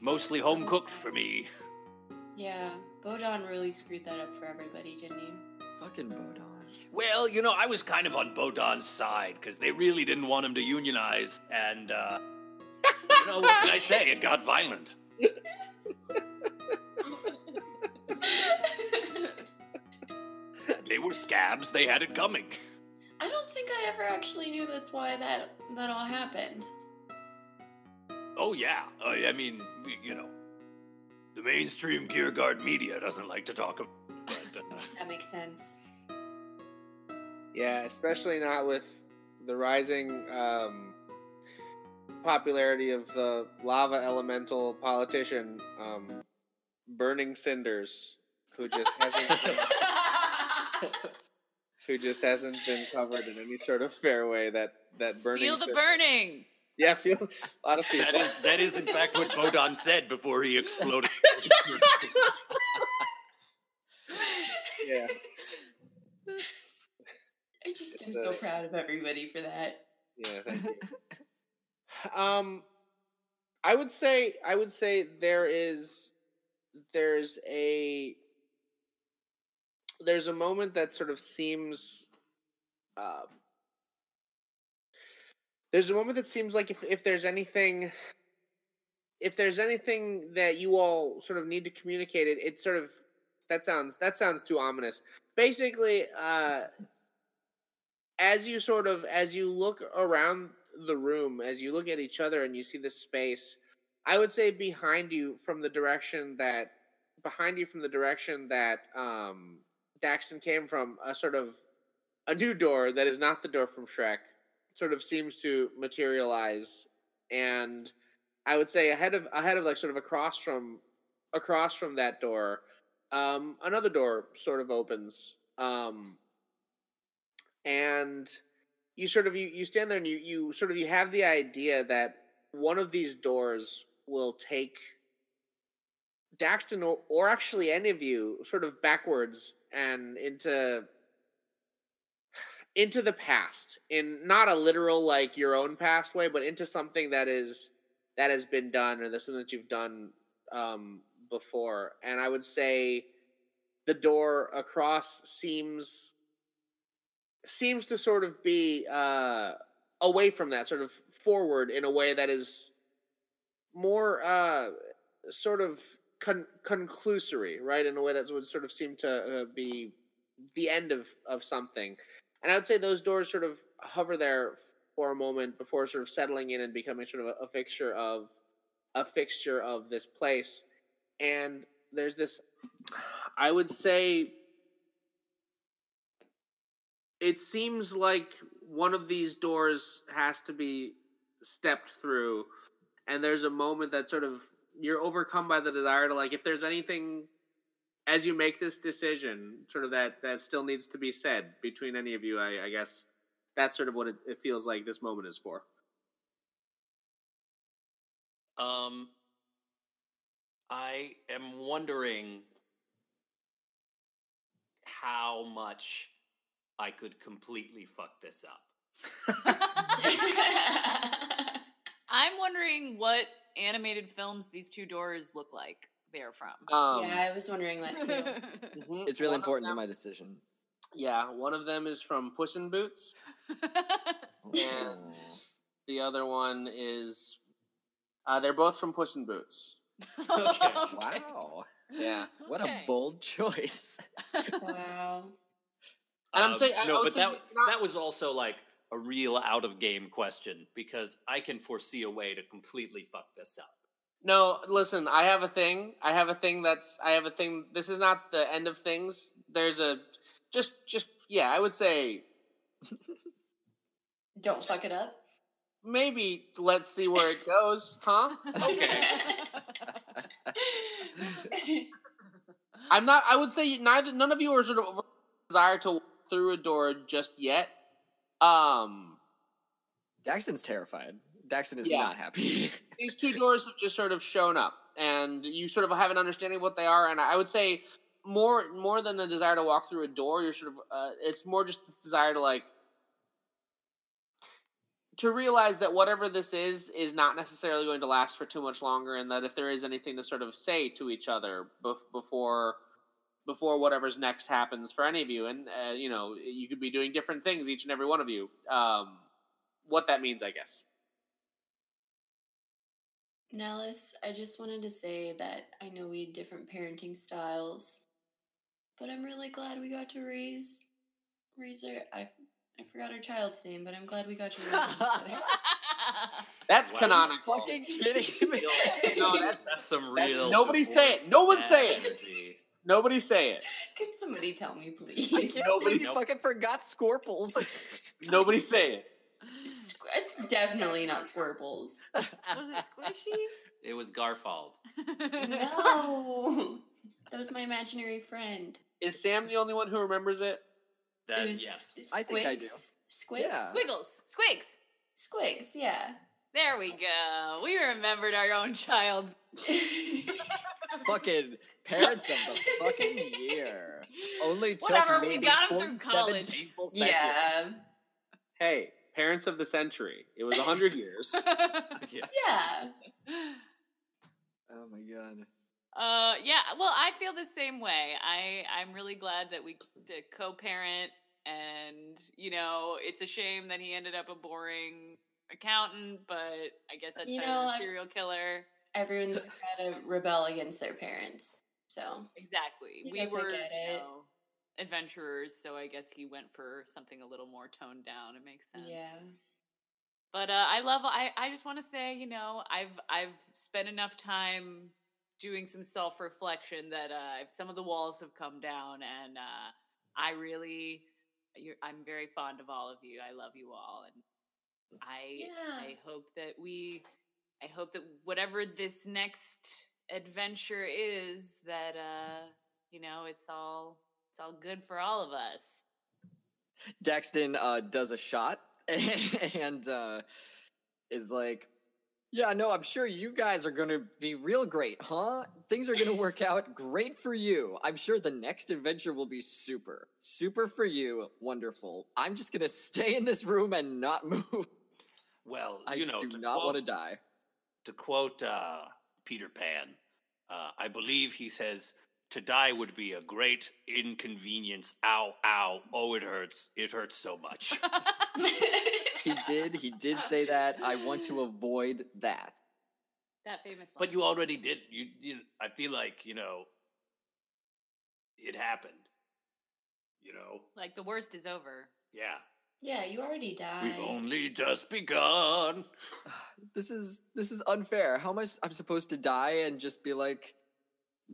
mostly home cooked for me. Yeah, Bodon really screwed that up for everybody, didn't he? Fucking Bodon. Well, you know, I was kind of on Bodon's side because they really didn't want him to unionize, and uh, you know what can I say? It got violent. They were scabs. They had it coming. I don't think I ever actually knew that's why that that all happened. Oh yeah, I, I mean, we- you know, the mainstream gear guard media doesn't like to talk about. But, uh, That makes sense. Yeah, especially not with the rising um, popularity of the lava elemental politician, um, Burning Cinders, who just hasn't who just hasn't been covered in any sort of fair way. That that burning. Feel the Cin- burning. Yeah, feel a lot of people. that is that is in fact what Bodon said before he exploded. yeah. I just am so proud of everybody for that. Yeah, thank you. um, I would say I would say there is there's a there's a moment that sort of seems um there's a moment that seems like if if there's anything if there's anything that you all sort of need to communicate it it sort of that sounds that sounds too ominous. Basically uh as you sort of as you look around the room as you look at each other and you see the space i would say behind you from the direction that behind you from the direction that um daxton came from a sort of a new door that is not the door from shrek sort of seems to materialize. And i would say ahead of ahead of like sort of across from across from that door um another door sort of opens um and you sort of you, you stand there and you you sort of you have the idea that one of these doors will take Daxton or, or actually any of you sort of backwards and into into the past in not a literal like your own past way but into something that is that has been done or that's something that you've done um before. And i would say the door across seems seems to sort of be uh away from that, sort of forward in a way that is more uh, sort of con- conclusory, right? In a way that would sort of seem to uh, be the end of of something. And I would say those doors sort of hover there for a moment before sort of settling in and becoming sort of a, a fixture of a fixture of this place. And there's this, I would say, it seems like one of these doors has to be stepped through and there's a moment that sort of you're overcome by the desire to like if there's anything as you make this decision sort of that that still needs to be said between any of you i, I guess that's sort of what it, it feels like this moment is for. Um, I am wondering how much I could completely fuck this up. I'm wondering what animated films these two doors look like they're from. um yeah, I was wondering that too. mhm. It's really One important to my decision. yeah one of them is from puss in boots and the other one is uh, they're both from puss in boots Okay. Wow. yeah What Okay. a bold choice. wow. And I'm Um, saying- I- I no, would but say that not- that was also like a real out of game question because I can foresee a way to completely fuck this up. No, listen, I have a thing. I have a thing that's I have a thing this is not the end of things. There's a just just yeah, I would say Don't fuck it up. maybe let's see where it goes, huh? Okay. I'm not I would say neither none of you are sort of desire to walk through a door just yet. Um Daxton's terrified. Daxton is Yeah. not happy. these two doors have just sort of shown up and you sort of have an understanding of what they are and i would say more more than a desire to walk through a door you're sort of uh, it's more just this desire to like to realize that whatever this is is not necessarily going to last for too much longer and that if there is anything to sort of say to each other bef- before before whatever's next happens for any of you and uh, you know you could be doing different things each and every one of you um what that means i guess Nellis, I just wanted to say that I know we had different parenting styles, but I'm really glad we got to raise raise our I, I forgot our child's name, but I'm glad we got to raise them together. that's Wow. canonical Fucking kidding me. No, that's- that's some that's- real. nobody say it. No one dad say it. Energy. Nobody say it. Can somebody tell me, I please? can't Nobody- you Nope. fucking forgot Scorples. Nobody say it. It's definitely not Squirples. Was it squishy? It was Garfald. No, that was my imaginary friend. Is Sam the only one who remembers it? That it was yes. I think I do. Squigs? Yeah. Squiggles. Squigs. Squigs, yeah. There we go. We remembered our own child's. fucking parents of the fucking year. Only took Whatever, we maybe got 'em through college. people yeah. Hey, parents of the century. It was a hundred years. Yeah. Yeah. Oh my god. Uh, yeah. Well, I feel the same way. I I'm really glad that we the co-parent, and you know, it's a shame that he ended up a boring accountant, but I guess that's You better know, than a I- serial killer. Everyone's got to rebel against their parents. So, Exactly. We were you know, adventurers, so I guess he went for something a little more toned down. It makes sense. yeah. But uh, I love. I I just want to say, you know, I've I've spent enough time doing some self reflection that uh, some of the walls have come down, and uh, I really, you're, I'm very fond of all of you. I love you all, and I Yeah. I hope that we, I hope that whatever this next adventure is, that uh, you know, it's all it's all good for all of us. Daxton uh, does a shot and uh, is like, Yeah, no, I'm sure you guys are going to be real great, huh? Things are going to work out great for you. I'm sure the next adventure will be super. Super for you. Wonderful. I'm just going to stay in this room and not move. Well, I you know, do not quote, want to die. To quote uh, Peter Pan, uh, I believe he says, "To die would be a great inconvenience. Ow, ow! Oh, it hurts! It hurts so much." he did. He did say that. I want to avoid that. that famous. But you already did. You, you. I feel like you know. It happened. You know. like the worst is over. Yeah. Yeah, you already died. We've only just begun. This is this is unfair. How am I? I'm supposed to die and just be like,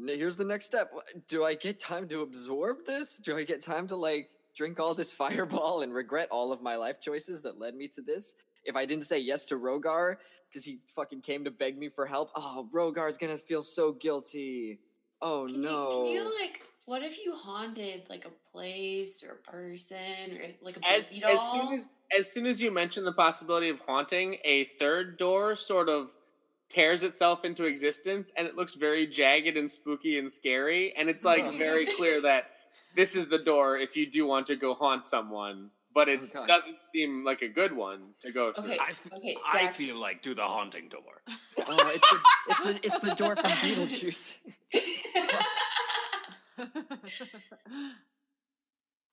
here's the next step. Do I get time to absorb this? Do I get time to like drink all this fireball and regret all of my life choices that led me to this? If I didn't say yes to Rogar because he fucking came to beg me for help, oh, Rogar's gonna feel so guilty. Oh Can no. You, can you like? What if you haunted like a place or a person or like a As, baby as soon as as soon as you mention the possibility of haunting, a third door sort of tears itself into existence, and it looks very jagged and spooky and scary. And it's like Ugh. very clear that this is the door if you do want to go haunt someone, but oh, it Okay. doesn't seem like a good one to go through. Okay. I, f- Okay, I feel like do the haunting door. oh, it's the, it's the it's the door from Beetlejuice.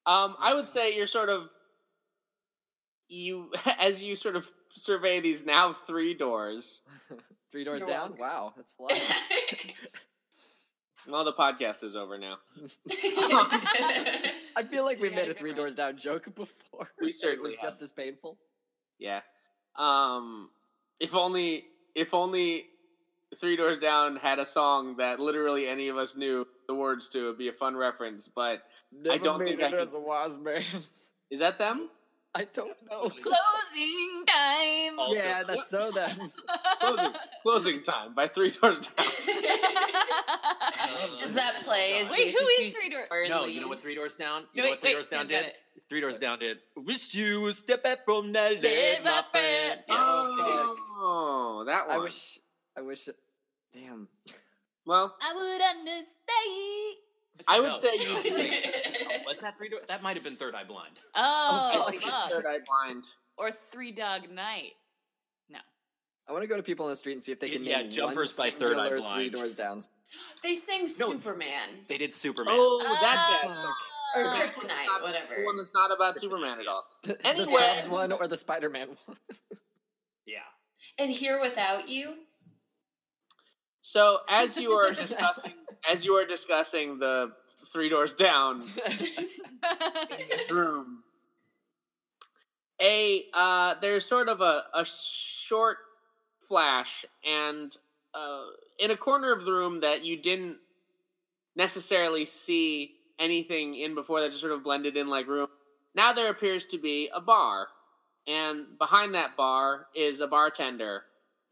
Um, I would say you're sort of you as you sort of survey these now three doors. Three doors You're down. welcome. Wow, that's a lot. Well, the podcast is over now. I feel like we We made a a three doors down joke before. We and it certainly was have. just as painful. Yeah. Um, if only if only Three Doors Down had a song that literally any of us knew the words to, it'd be a fun reference. But Never don't made think I it could- as a wise man. is that them? I don't know. Closing time. Also- yeah, that's so then. Closing, closing time by Three Doors Down. Does that play as Wait, who is Three Doors? doors No, you know what Three Doors Down? No, You know wait, what Three wait, Doors Down did? it. Three Doors Down did. Wish you would step back from that ledge, my friend. Oh, that one. I wish. I wish. It, damn. Well, I would understand. I would No, say no, you. wait. Oh, wasn't that Three Doors? That might have been Third Eye Blind. Oh, I think fuck. Third Eye Blind. Or Three Dog Night. No. I want to go to people on the street and see if they can Yeah, name Jumpers one by Third Eye Blind. Three doors down. They sang No. Superman They did Superman. Oh, that Ah. bad. song. or That Kryptonite, not- whatever. The one that's not about Superman at all. the Anyway. Scrubs one or the Spider-Man one. Yeah. And here without you. So as you are discussing, as you are discussing the Three Doors Down in this room, a uh, there's sort of a, a short flash, and uh, in a corner of the room that you didn't necessarily see anything in before, that just sort of blended in like room. Now there appears to be a bar, and behind that bar is a bartender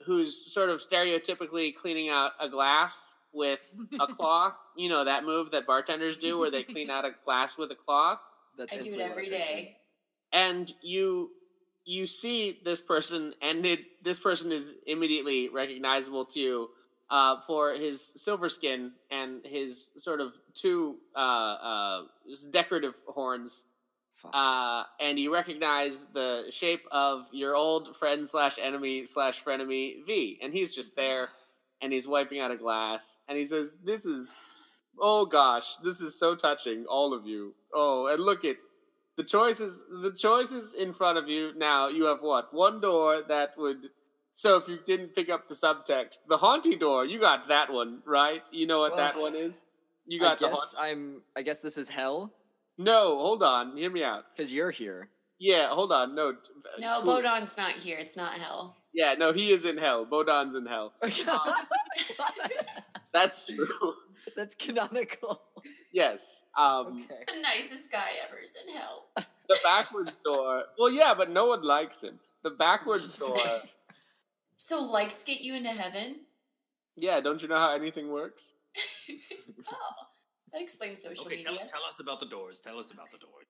who's sort of stereotypically cleaning out a glass with a cloth. You know that move that bartenders do, where they clean out a glass with a cloth That's I do it instantly what every pictured. day. and you you see this person and it, this person is immediately recognizable to you uh, for his silver skin and his sort of two uh, uh, decorative horns Fuck. Uh, and you recognize the shape of your old friend slash enemy slash frenemy v. And he's just there and he's wiping out a glass and he says this is oh gosh this is so touching all of you. Oh and look at the choices the choices in front of you now you have what? One door that would so if you didn't pick up the subtext the haunting door you got that one right? You know what that one is? You I got the haunt- I'm. I guess this is hell no hold on hear me out because you're here. yeah hold on no No, cool. Bodon's not here. It's not hell. yeah no he is in hell bodon's in hell that's true That's canonical. yes um Okay. The nicest guy ever is in hell. the backwards door well yeah but no one likes him the backwards door So likes get you into heaven? yeah don't you know how anything works oh, that explains social Okay, media. tell, tell us about the doors. Tell us about the doors.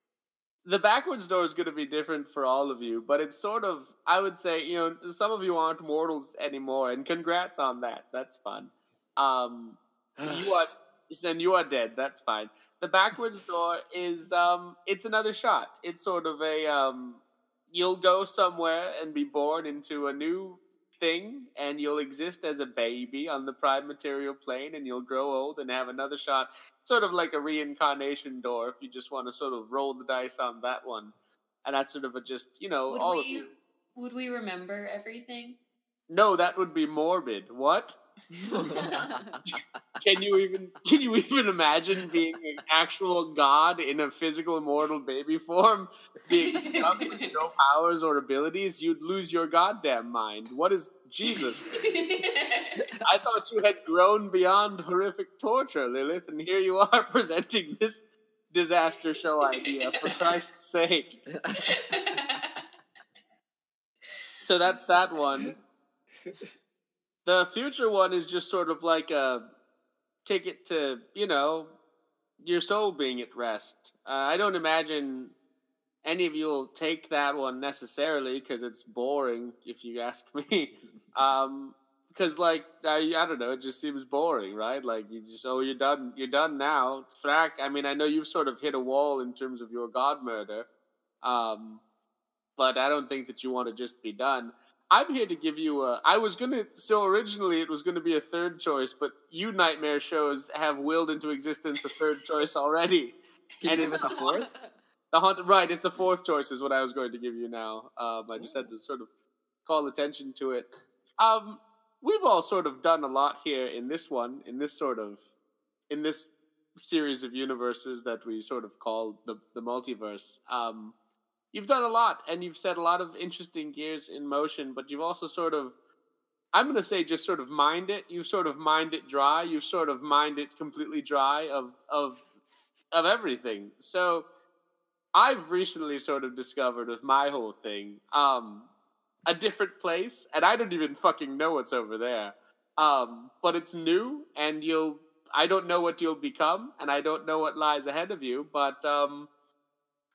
the backwards door is going to be different for all of you, but it's sort of, I would say, you know, some of you aren't mortals anymore, and congrats on that. That's fun. Um, you are, then you are dead. That's fine. The backwards door is, um, it's another shot. It's sort of a, um, you'll go somewhere and be born into a new thing, and you'll exist as a baby on the prime material plane, and you'll grow old and have another shot sort of like a reincarnation door if you just want to sort of roll the dice on that one. And that's sort of a just, you know, Would all we of you. would we remember everything? No, that would be morbid. What? Can you even can you even imagine being an actual god in a physical immortal baby form, being stuck with no powers or abilities? You'd lose your goddamn mind. What is Jesus? I thought you had grown beyond horrific torture, Lilith, and here you are presenting this disaster show idea for Christ's sake. So that's that one. The future one is just sort of like a ticket to, you know, your soul being at rest. Uh, I don't imagine any of you will take that one necessarily because it's boring, if you ask me. um, because like I, I don't know, it just seems boring, right? Like you just oh you're done, you're done now. Thrak, I mean, I know you've sort of hit a wall in terms of your god murder, um, but I don't think that you want to just be done. I'm here to give you a. I was gonna. So originally it was gonna be a third choice, but you nightmare shows have willed into existence a third choice already. Can And you give us a fourth? The haunted, right? It's a fourth choice, is what I was going to give you now. Um, I just had to sort of call attention to it. Um, we've all sort of done a lot here in this one, in this sort of, in this series of universes that we sort of call the the multiverse. Um, you've done a lot, and you've set a lot of interesting gears in motion, but you've also sort of I'm going to say just sort of mind it. You've sort of mined it dry. You've sort of mined it completely dry of of of everything. So I've recently sort of discovered with my whole thing um, a different place, and I don't even fucking know what's over there. Um, but it's new, and you'll. I don't know what you'll become, and I don't know what lies ahead of you. But um,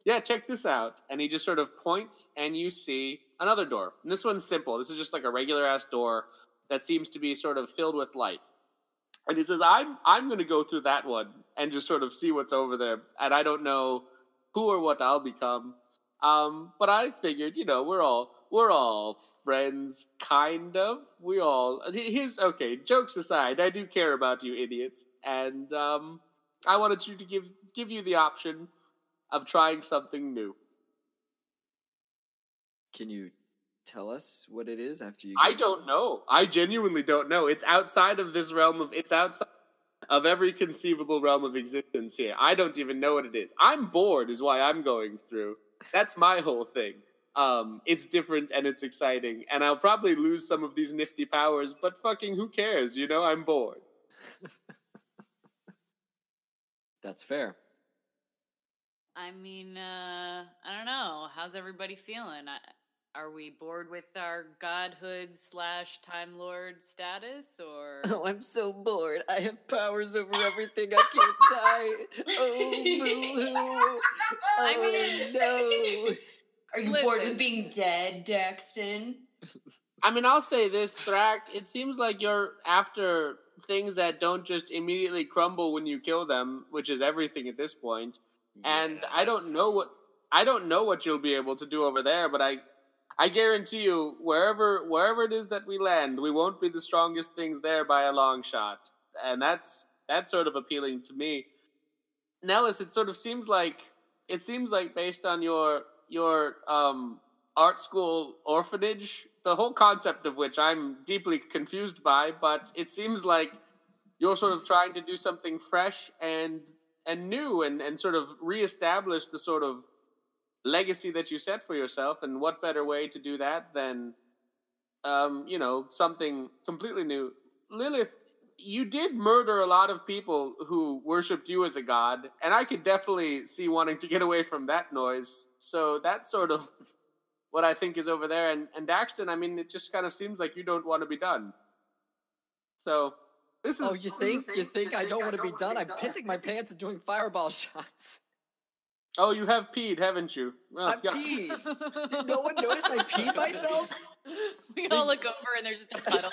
yeah, check this out. And he just sort of points, and you see another door. And this one's simple. This is just like a regular ass door that seems to be sort of filled with light. And he says, "I'm I'm going to go through that one and just sort of see what's over there. And I don't know who or what I'll become. Um, but I figured, you know, we're all we're all friends, kind of. We all here's okay. Jokes aside, I do care about you, idiots, and um, I wanted you to give give you the option of trying something new. Can you tell us what it is after you? I don't it? know. I genuinely don't know. It's outside of this realm of. It's outside of every conceivable realm of existence here. I don't even know what it is. I'm bored, is why I'm going through. That's my whole thing. Um, it's different and it's exciting, and I'll probably lose some of these nifty powers, but fucking who cares? You know, I'm bored. That's fair. I mean, uh, I don't know. How's everybody feeling? I, are we bored with our godhood slash time lord status, or Oh, I'm so bored. I have powers over everything. I can't die. Oh, boo-hoo. I Oh, mean- no. Are you bored Listen. with being dead, Daxton? I mean, I'll say this, Thrak. It seems like you're after things that don't just immediately crumble when you kill them, which is everything at this point. And Yeah, I don't know what I don't know what you'll be able to do over there, but I I guarantee you wherever wherever it is that we land, we won't be the strongest things there by a long shot. And that's that's sort of appealing to me. Nellis, it sort of seems like it seems like based on your your um art school orphanage, the whole concept of which I'm deeply confused by, but it seems like you're sort of trying to do something fresh and and new and, and sort of reestablish the sort of legacy that you set for yourself and what better way to do that than um, you know something completely new? Lilith you did murder a lot of people who worshipped you as a god and i could definitely see wanting to get away from that noise. So that's sort of what i think is over there. And, and daxton i mean it just kind of seems like you don't want to be done. So this oh, is Oh, you think you think I don't want to be done? I'm pissing my pants and doing fireball shots. oh you have peed haven't you oh, I yeah. peed. Did no one notice I peed myself? we all look over and there's just a puddle.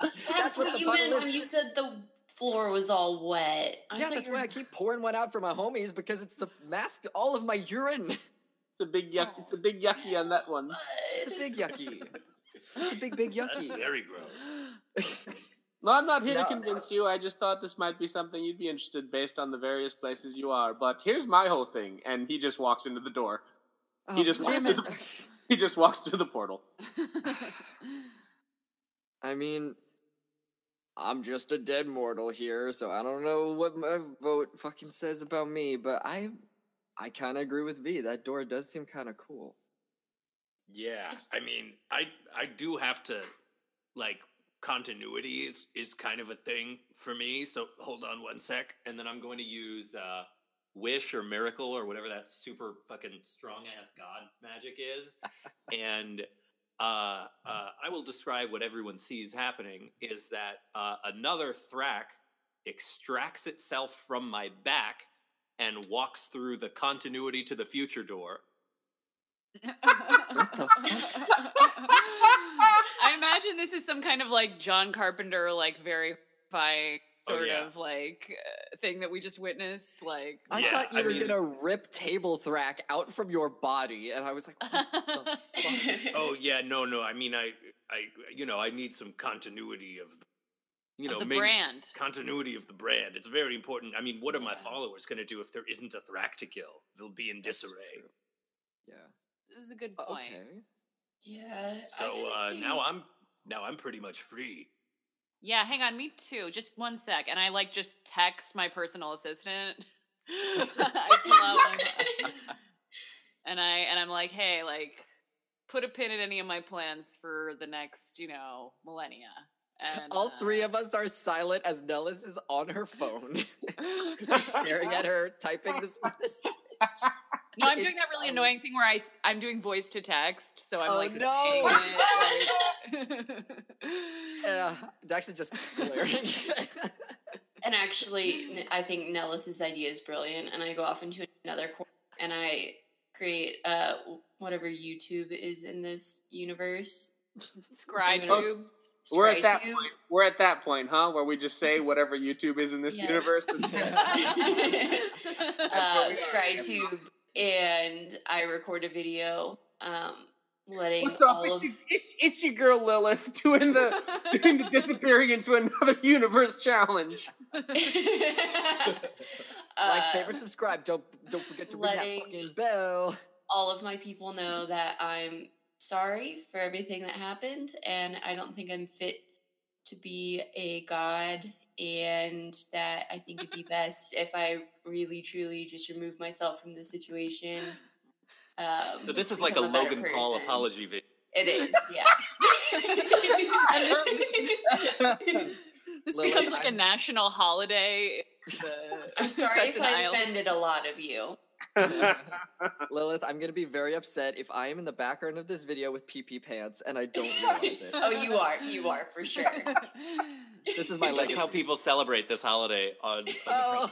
That's, That's what what, the you meant is. when you said the floor was all wet. I Yeah, that's you were- why I keep pouring one out for my homies because it's to mask all of my urine. It's a big yuck. Oh, it's a big yucky on that one. It's a big yucky. It's a big, big yucky. That's yucky. very gross. Well, I'm not here No. to convince you. I just thought this might be something you'd be interested based on the various places you are. But here's my whole thing, and he just walks into the door. Oh, He just walks it. He just walks through the portal. I mean, I'm just a dead mortal here, so I don't know what my vote fucking says about me, but I I kind of agree with V. That door does seem kind of cool. Yeah, I mean, I I do have to like continuity is is kind of a thing for me. So hold on one sec, and then I'm going to use uh, wish or miracle or whatever that super fucking strong ass god magic is, and uh, uh, I will describe what everyone sees happening is that uh, another Thrak extracts itself from my back and walks through the continuity to the future door. I imagine this is some kind of like John Carpenter, like very horrifying Oh, sort yeah. of like uh, thing that we just witnessed. Like, I Yeah, thought you I were mean- gonna rip table Thrak out from your body, and I was like, what the fuck? Oh yeah, no, no. I mean, I, I, you know, I need some continuity of, you of know, the make- brand. continuity of the brand. It's very important. I mean, what are my Yeah. followers going to do if there isn't a Thrak to kill? They'll be in That's disarray. true. Yeah. This is a good Uh, point. Okay. yeah. So uh, think- now I'm now I'm pretty much free. Yeah, hang on, me too. Just one sec, and I like just text my personal assistant. I pull out and I and I'm like, hey, like, put a pin in any of my plans for the next, you know, millennia. And All three uh, of us are silent as Nellis is on her phone, staring at her, typing this message. No, I'm doing that really annoying thing where I I'm doing voice to text, so I'm Oh, like no. saying it, like- Yeah, Daxton just glaring. And actually, I think Nellis's idea is brilliant. And I go off into another corner and I create uh whatever YouTube is in this universe. Scry We're at that Scrytube. point. We're at that point, huh? Where we just say whatever YouTube is in this Yeah. universe. is- uh, we are. ScryTube, and I record a video, um, letting What's up? It's, of your, it's, it's your girl Lilith doing the doing the disappearing into another universe challenge. like, favorite, subscribe. Don't don't forget to ring that fucking bell. all of my people know that I'm sorry for everything that happened, and I don't think I'm fit to be a god, and that I think it'd be best if I really, truly just remove myself from the situation. Um, So this is like a become better Logan Paul apology video. It is, yeah. This Lily, becomes like a I'm- national holiday. the I'm sorry if I Isles. offended a lot of you. Lilith, I'm gonna be very upset if I am in the background of this video with pee pee pants and I don't realize it. Oh, you are, you are for sure. This is my Like how people celebrate this holiday on, on the Oh.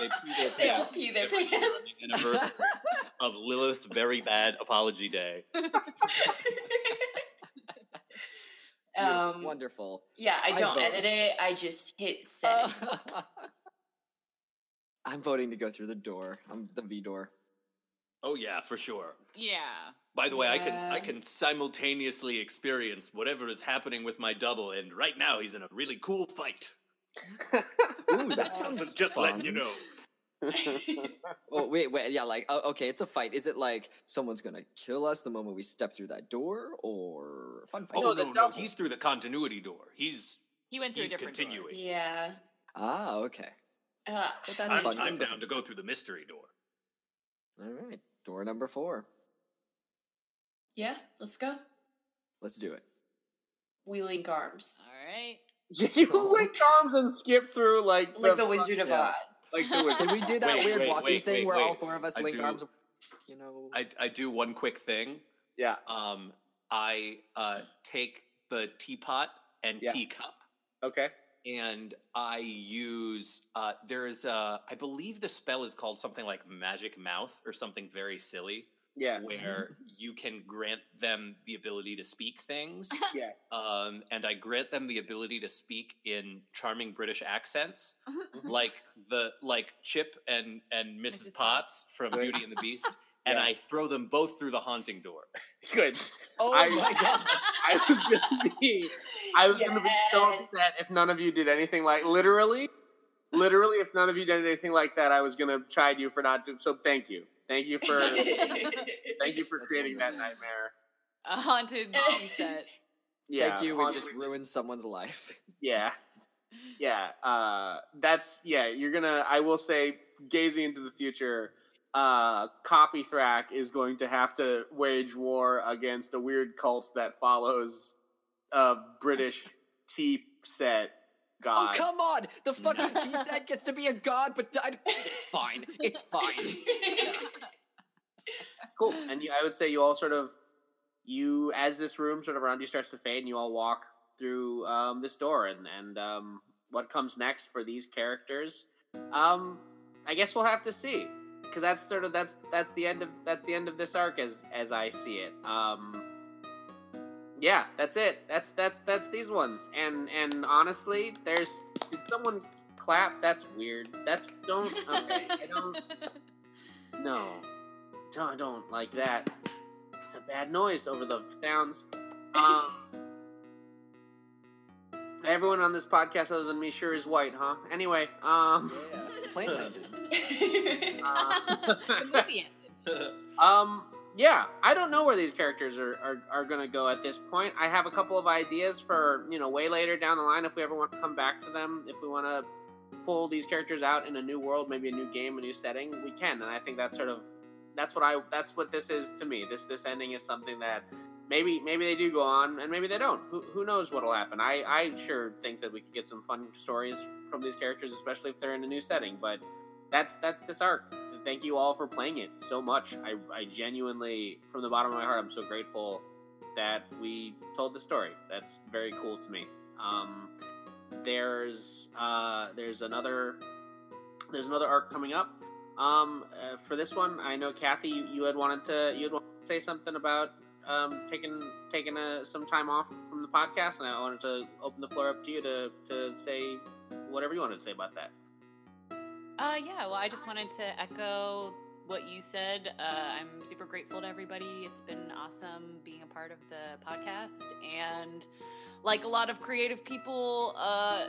they pee their They all pants pee their every pants. the anniversary of Lilith's very bad apology day. Um, wonderful. yeah, I I don't vote. edit it. I just hit send. I'm voting to go through the door. I'm the V door. Oh yeah, for sure. yeah. By the way, I can I can simultaneously experience whatever is happening with my double, and right now he's in a really cool fight. Ooh, that sounds So just letting you know. Oh wait, wait, yeah, like oh, okay, it's a fight. Is it like someone's gonna kill us the moment we step through that door, or fun fight? Oh the no, no, he's through the continuity door. He's He went through he's a different continuing. yeah. Ah, okay. Uh, But that's I'm, fun. I'm down to go through the mystery door. All right, door number four. yeah, let's go. Let's do it. We link arms. All right. you link arms and skip through like Like the Wizard of yeah. Oz. Like the wizard. Did we do that Wait, weird wait, walkie wait, thing wait, where all four of us I link do- arms? You know. I I do one quick thing. Yeah. Um, I uh take the teapot and Yeah. teacup. Okay. And I use uh there is a I believe the spell is called something like magic mouth or something very silly Yeah. where you can grant them the ability to speak things Yeah. um and I grant them the ability to speak in charming British accents like the like Chip and and Mrs. Mrs. Potts from Beauty and the Beast and Yeah. I throw them both through the haunting door. Good. Oh I- my god! I was gonna be I was gonna be so upset if none of you did anything like literally literally if none of you did anything like that I was gonna chide you for not doing so thank you. Thank you for thank you for That's creating that nightmare. a haunted tea set. Yeah, Thank you, and just ruined someone's life. Yeah. Yeah. Uh that's yeah, you're gonna I will say gazing into the future, uh Copy Thrak is going to have to wage war against a weird cult that follows a British tea set god. Oh come on! The fucking tea set gets to be a god, but I, it's fine. It's fine. cool. And you, I would say you all sort of you as this room sort of around you starts to fade and you all walk through um, this door and and um, what comes next for these characters um, I guess we'll have to see because that's sort of that's that's the end of that's the end of this arc as as I see it um, yeah that's it that's that's that's these ones and and honestly there's did someone clap that's weird that's don't okay I don't no don't, I don't like that. It's a bad noise over the sounds. Um, everyone on this podcast other than me sure is white, huh? Anyway, um, Yeah, the plane landed. uh, the movie ended. um, yeah, I don't know where these characters are, are, are going to go at this point. I have a couple of ideas for, you know, way later down the line if we ever want to come back to them, if we want to pull these characters out in a new world, maybe a new game, a new setting, we can. And I think that's sort of that's what I that's what this is to me. This this ending is something that maybe maybe they do go on and maybe they don't. Who, who knows what'll happen? I I sure think that we could get some fun stories from these characters, especially if they're in a new setting. But that's that's this arc. Thank you all for playing it so much. I I genuinely, from the bottom of my heart, I'm so grateful that we told the story. That's very cool to me. Um, there's uh, there's another there's another arc coming up. Um, uh, for this one, I know Kathy, you, you had wanted to you had wanted to say something about um, taking taking a, some time off from the podcast, and I wanted to open the floor up to you to to say whatever you wanted to say about that. Uh, yeah, well, I just wanted to echo what you said. Uh, I'm super grateful to everybody. It's been awesome being a part of the podcast. And like a lot of creative people, uh,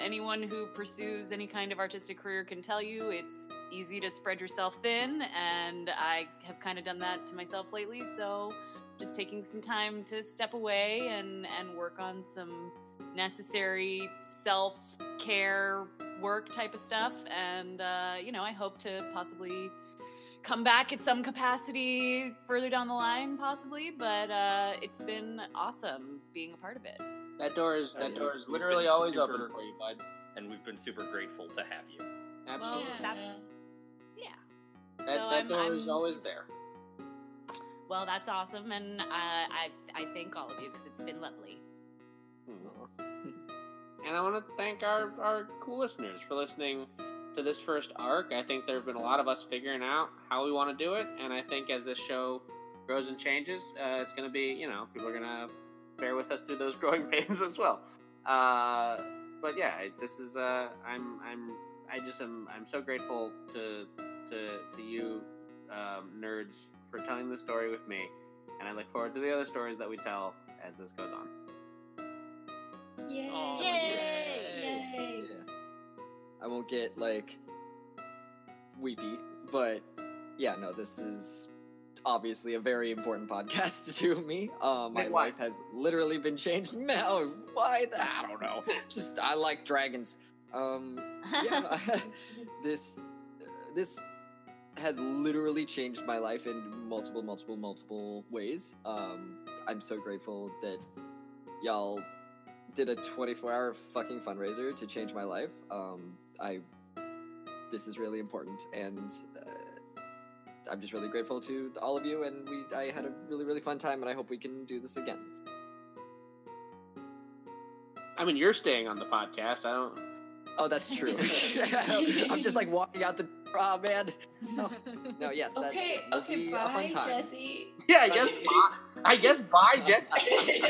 anyone who pursues any kind of artistic career can tell you it's easy to spread yourself thin. And I have kind of done that to myself lately. So just taking some time to step away and, and work on some necessary self care work type of stuff. And, uh, you know, I hope to possibly come back at some capacity further down the line, possibly. But uh, it's been awesome being a part of it. That door is that door is literally always super- open for you, bud. and we've been super grateful to have you. Absolutely. Well, that's, yeah. that so that I'm- door is I'm- always there. Well, that's awesome. And uh, I, I thank all of you because it's been lovely. And I want to thank our, our cool listeners for listening to this first arc. I think there have been a lot of us figuring out how we want to do it. And I think as this show grows and changes, uh, it's going to be, you know, people are going to bear with us through those growing pains as well. Uh, but yeah, this is, uh, I'm, I'm, I just am, I'm so grateful to, to, to you, um, nerds for telling the story with me. And I look forward to the other stories that we tell as this goes on. Yay! Aw, Yay! yay. Yeah. I won't get like weepy, but yeah, no, this is obviously a very important podcast to me. Uh, my Wait, life has literally been changed. No, why? The, I don't know. Just I like dragons. Um, yeah, this this has literally changed my life in multiple, multiple, multiple ways. Um, I'm so grateful that y'all did a 24 hour fucking fundraiser to change my life. Um, I this is really important, and uh, I'm just really grateful to all of you. And we I had a really really fun time, and I hope we can do this again. I mean, you're staying on the podcast. I don't. Oh, that's true. I'm just like walking out the. Oh man. No, no yes. That Okay, will okay, be a fun bye. Jesse. Yeah, I guess. bye. I guess. Bye, Jesse. Is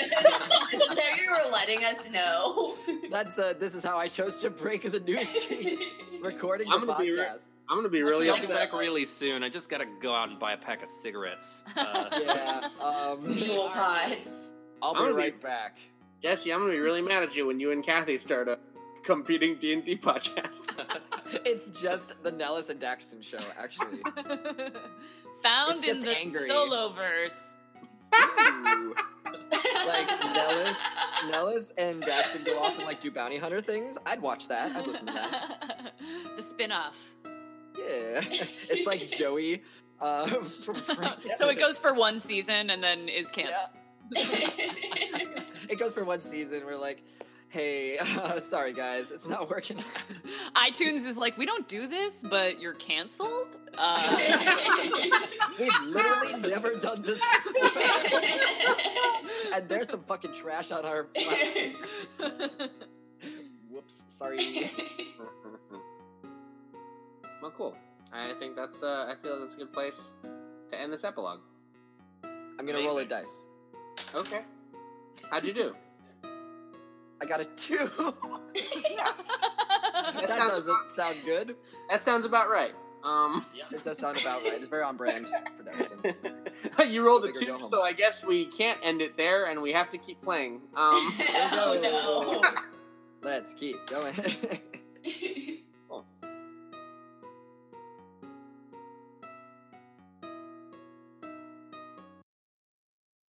this how you were letting us know? That's uh, this is how I chose to break the news to you. recording I'm the gonna be re- podcast. I'm gonna be really I'll be upset. back really soon. I just gotta go out and buy a pack of cigarettes. Uh, yeah. Um, Some Juul pods. I'll be gonna be- right back. Jesse, I'm gonna be really mad at you when you and Kathy start a competing D and D podcast. It's just the Nellis and Daxton show, actually. Found It's in the angry. solo verse. Like Nellis, Nellis and Daxton go off and like do bounty hunter things. I'd watch that. I'd listen to that. the spin-off. Yeah, it's like Joey uh, from Friends. so it goes for one season and then is canceled. It goes for one season. We're like, hey, uh, sorry guys, it's not working. iTunes is like, we don't do this, but you're canceled. Uh, We've literally never done this before. and there's some fucking trash on our. Whoops, sorry. well, cool. I think that's. Uh, I feel that's a good place to end this epilogue. I'm gonna roll a dice. Okay. How'd you do? I got a two. That that doesn't sound good. That sounds about right. Um, It does sound about right. It's very on brand for Daxton. you rolled a two, so I guess we can't end it there, and we have to keep playing. Um, oh Let's keep going. no.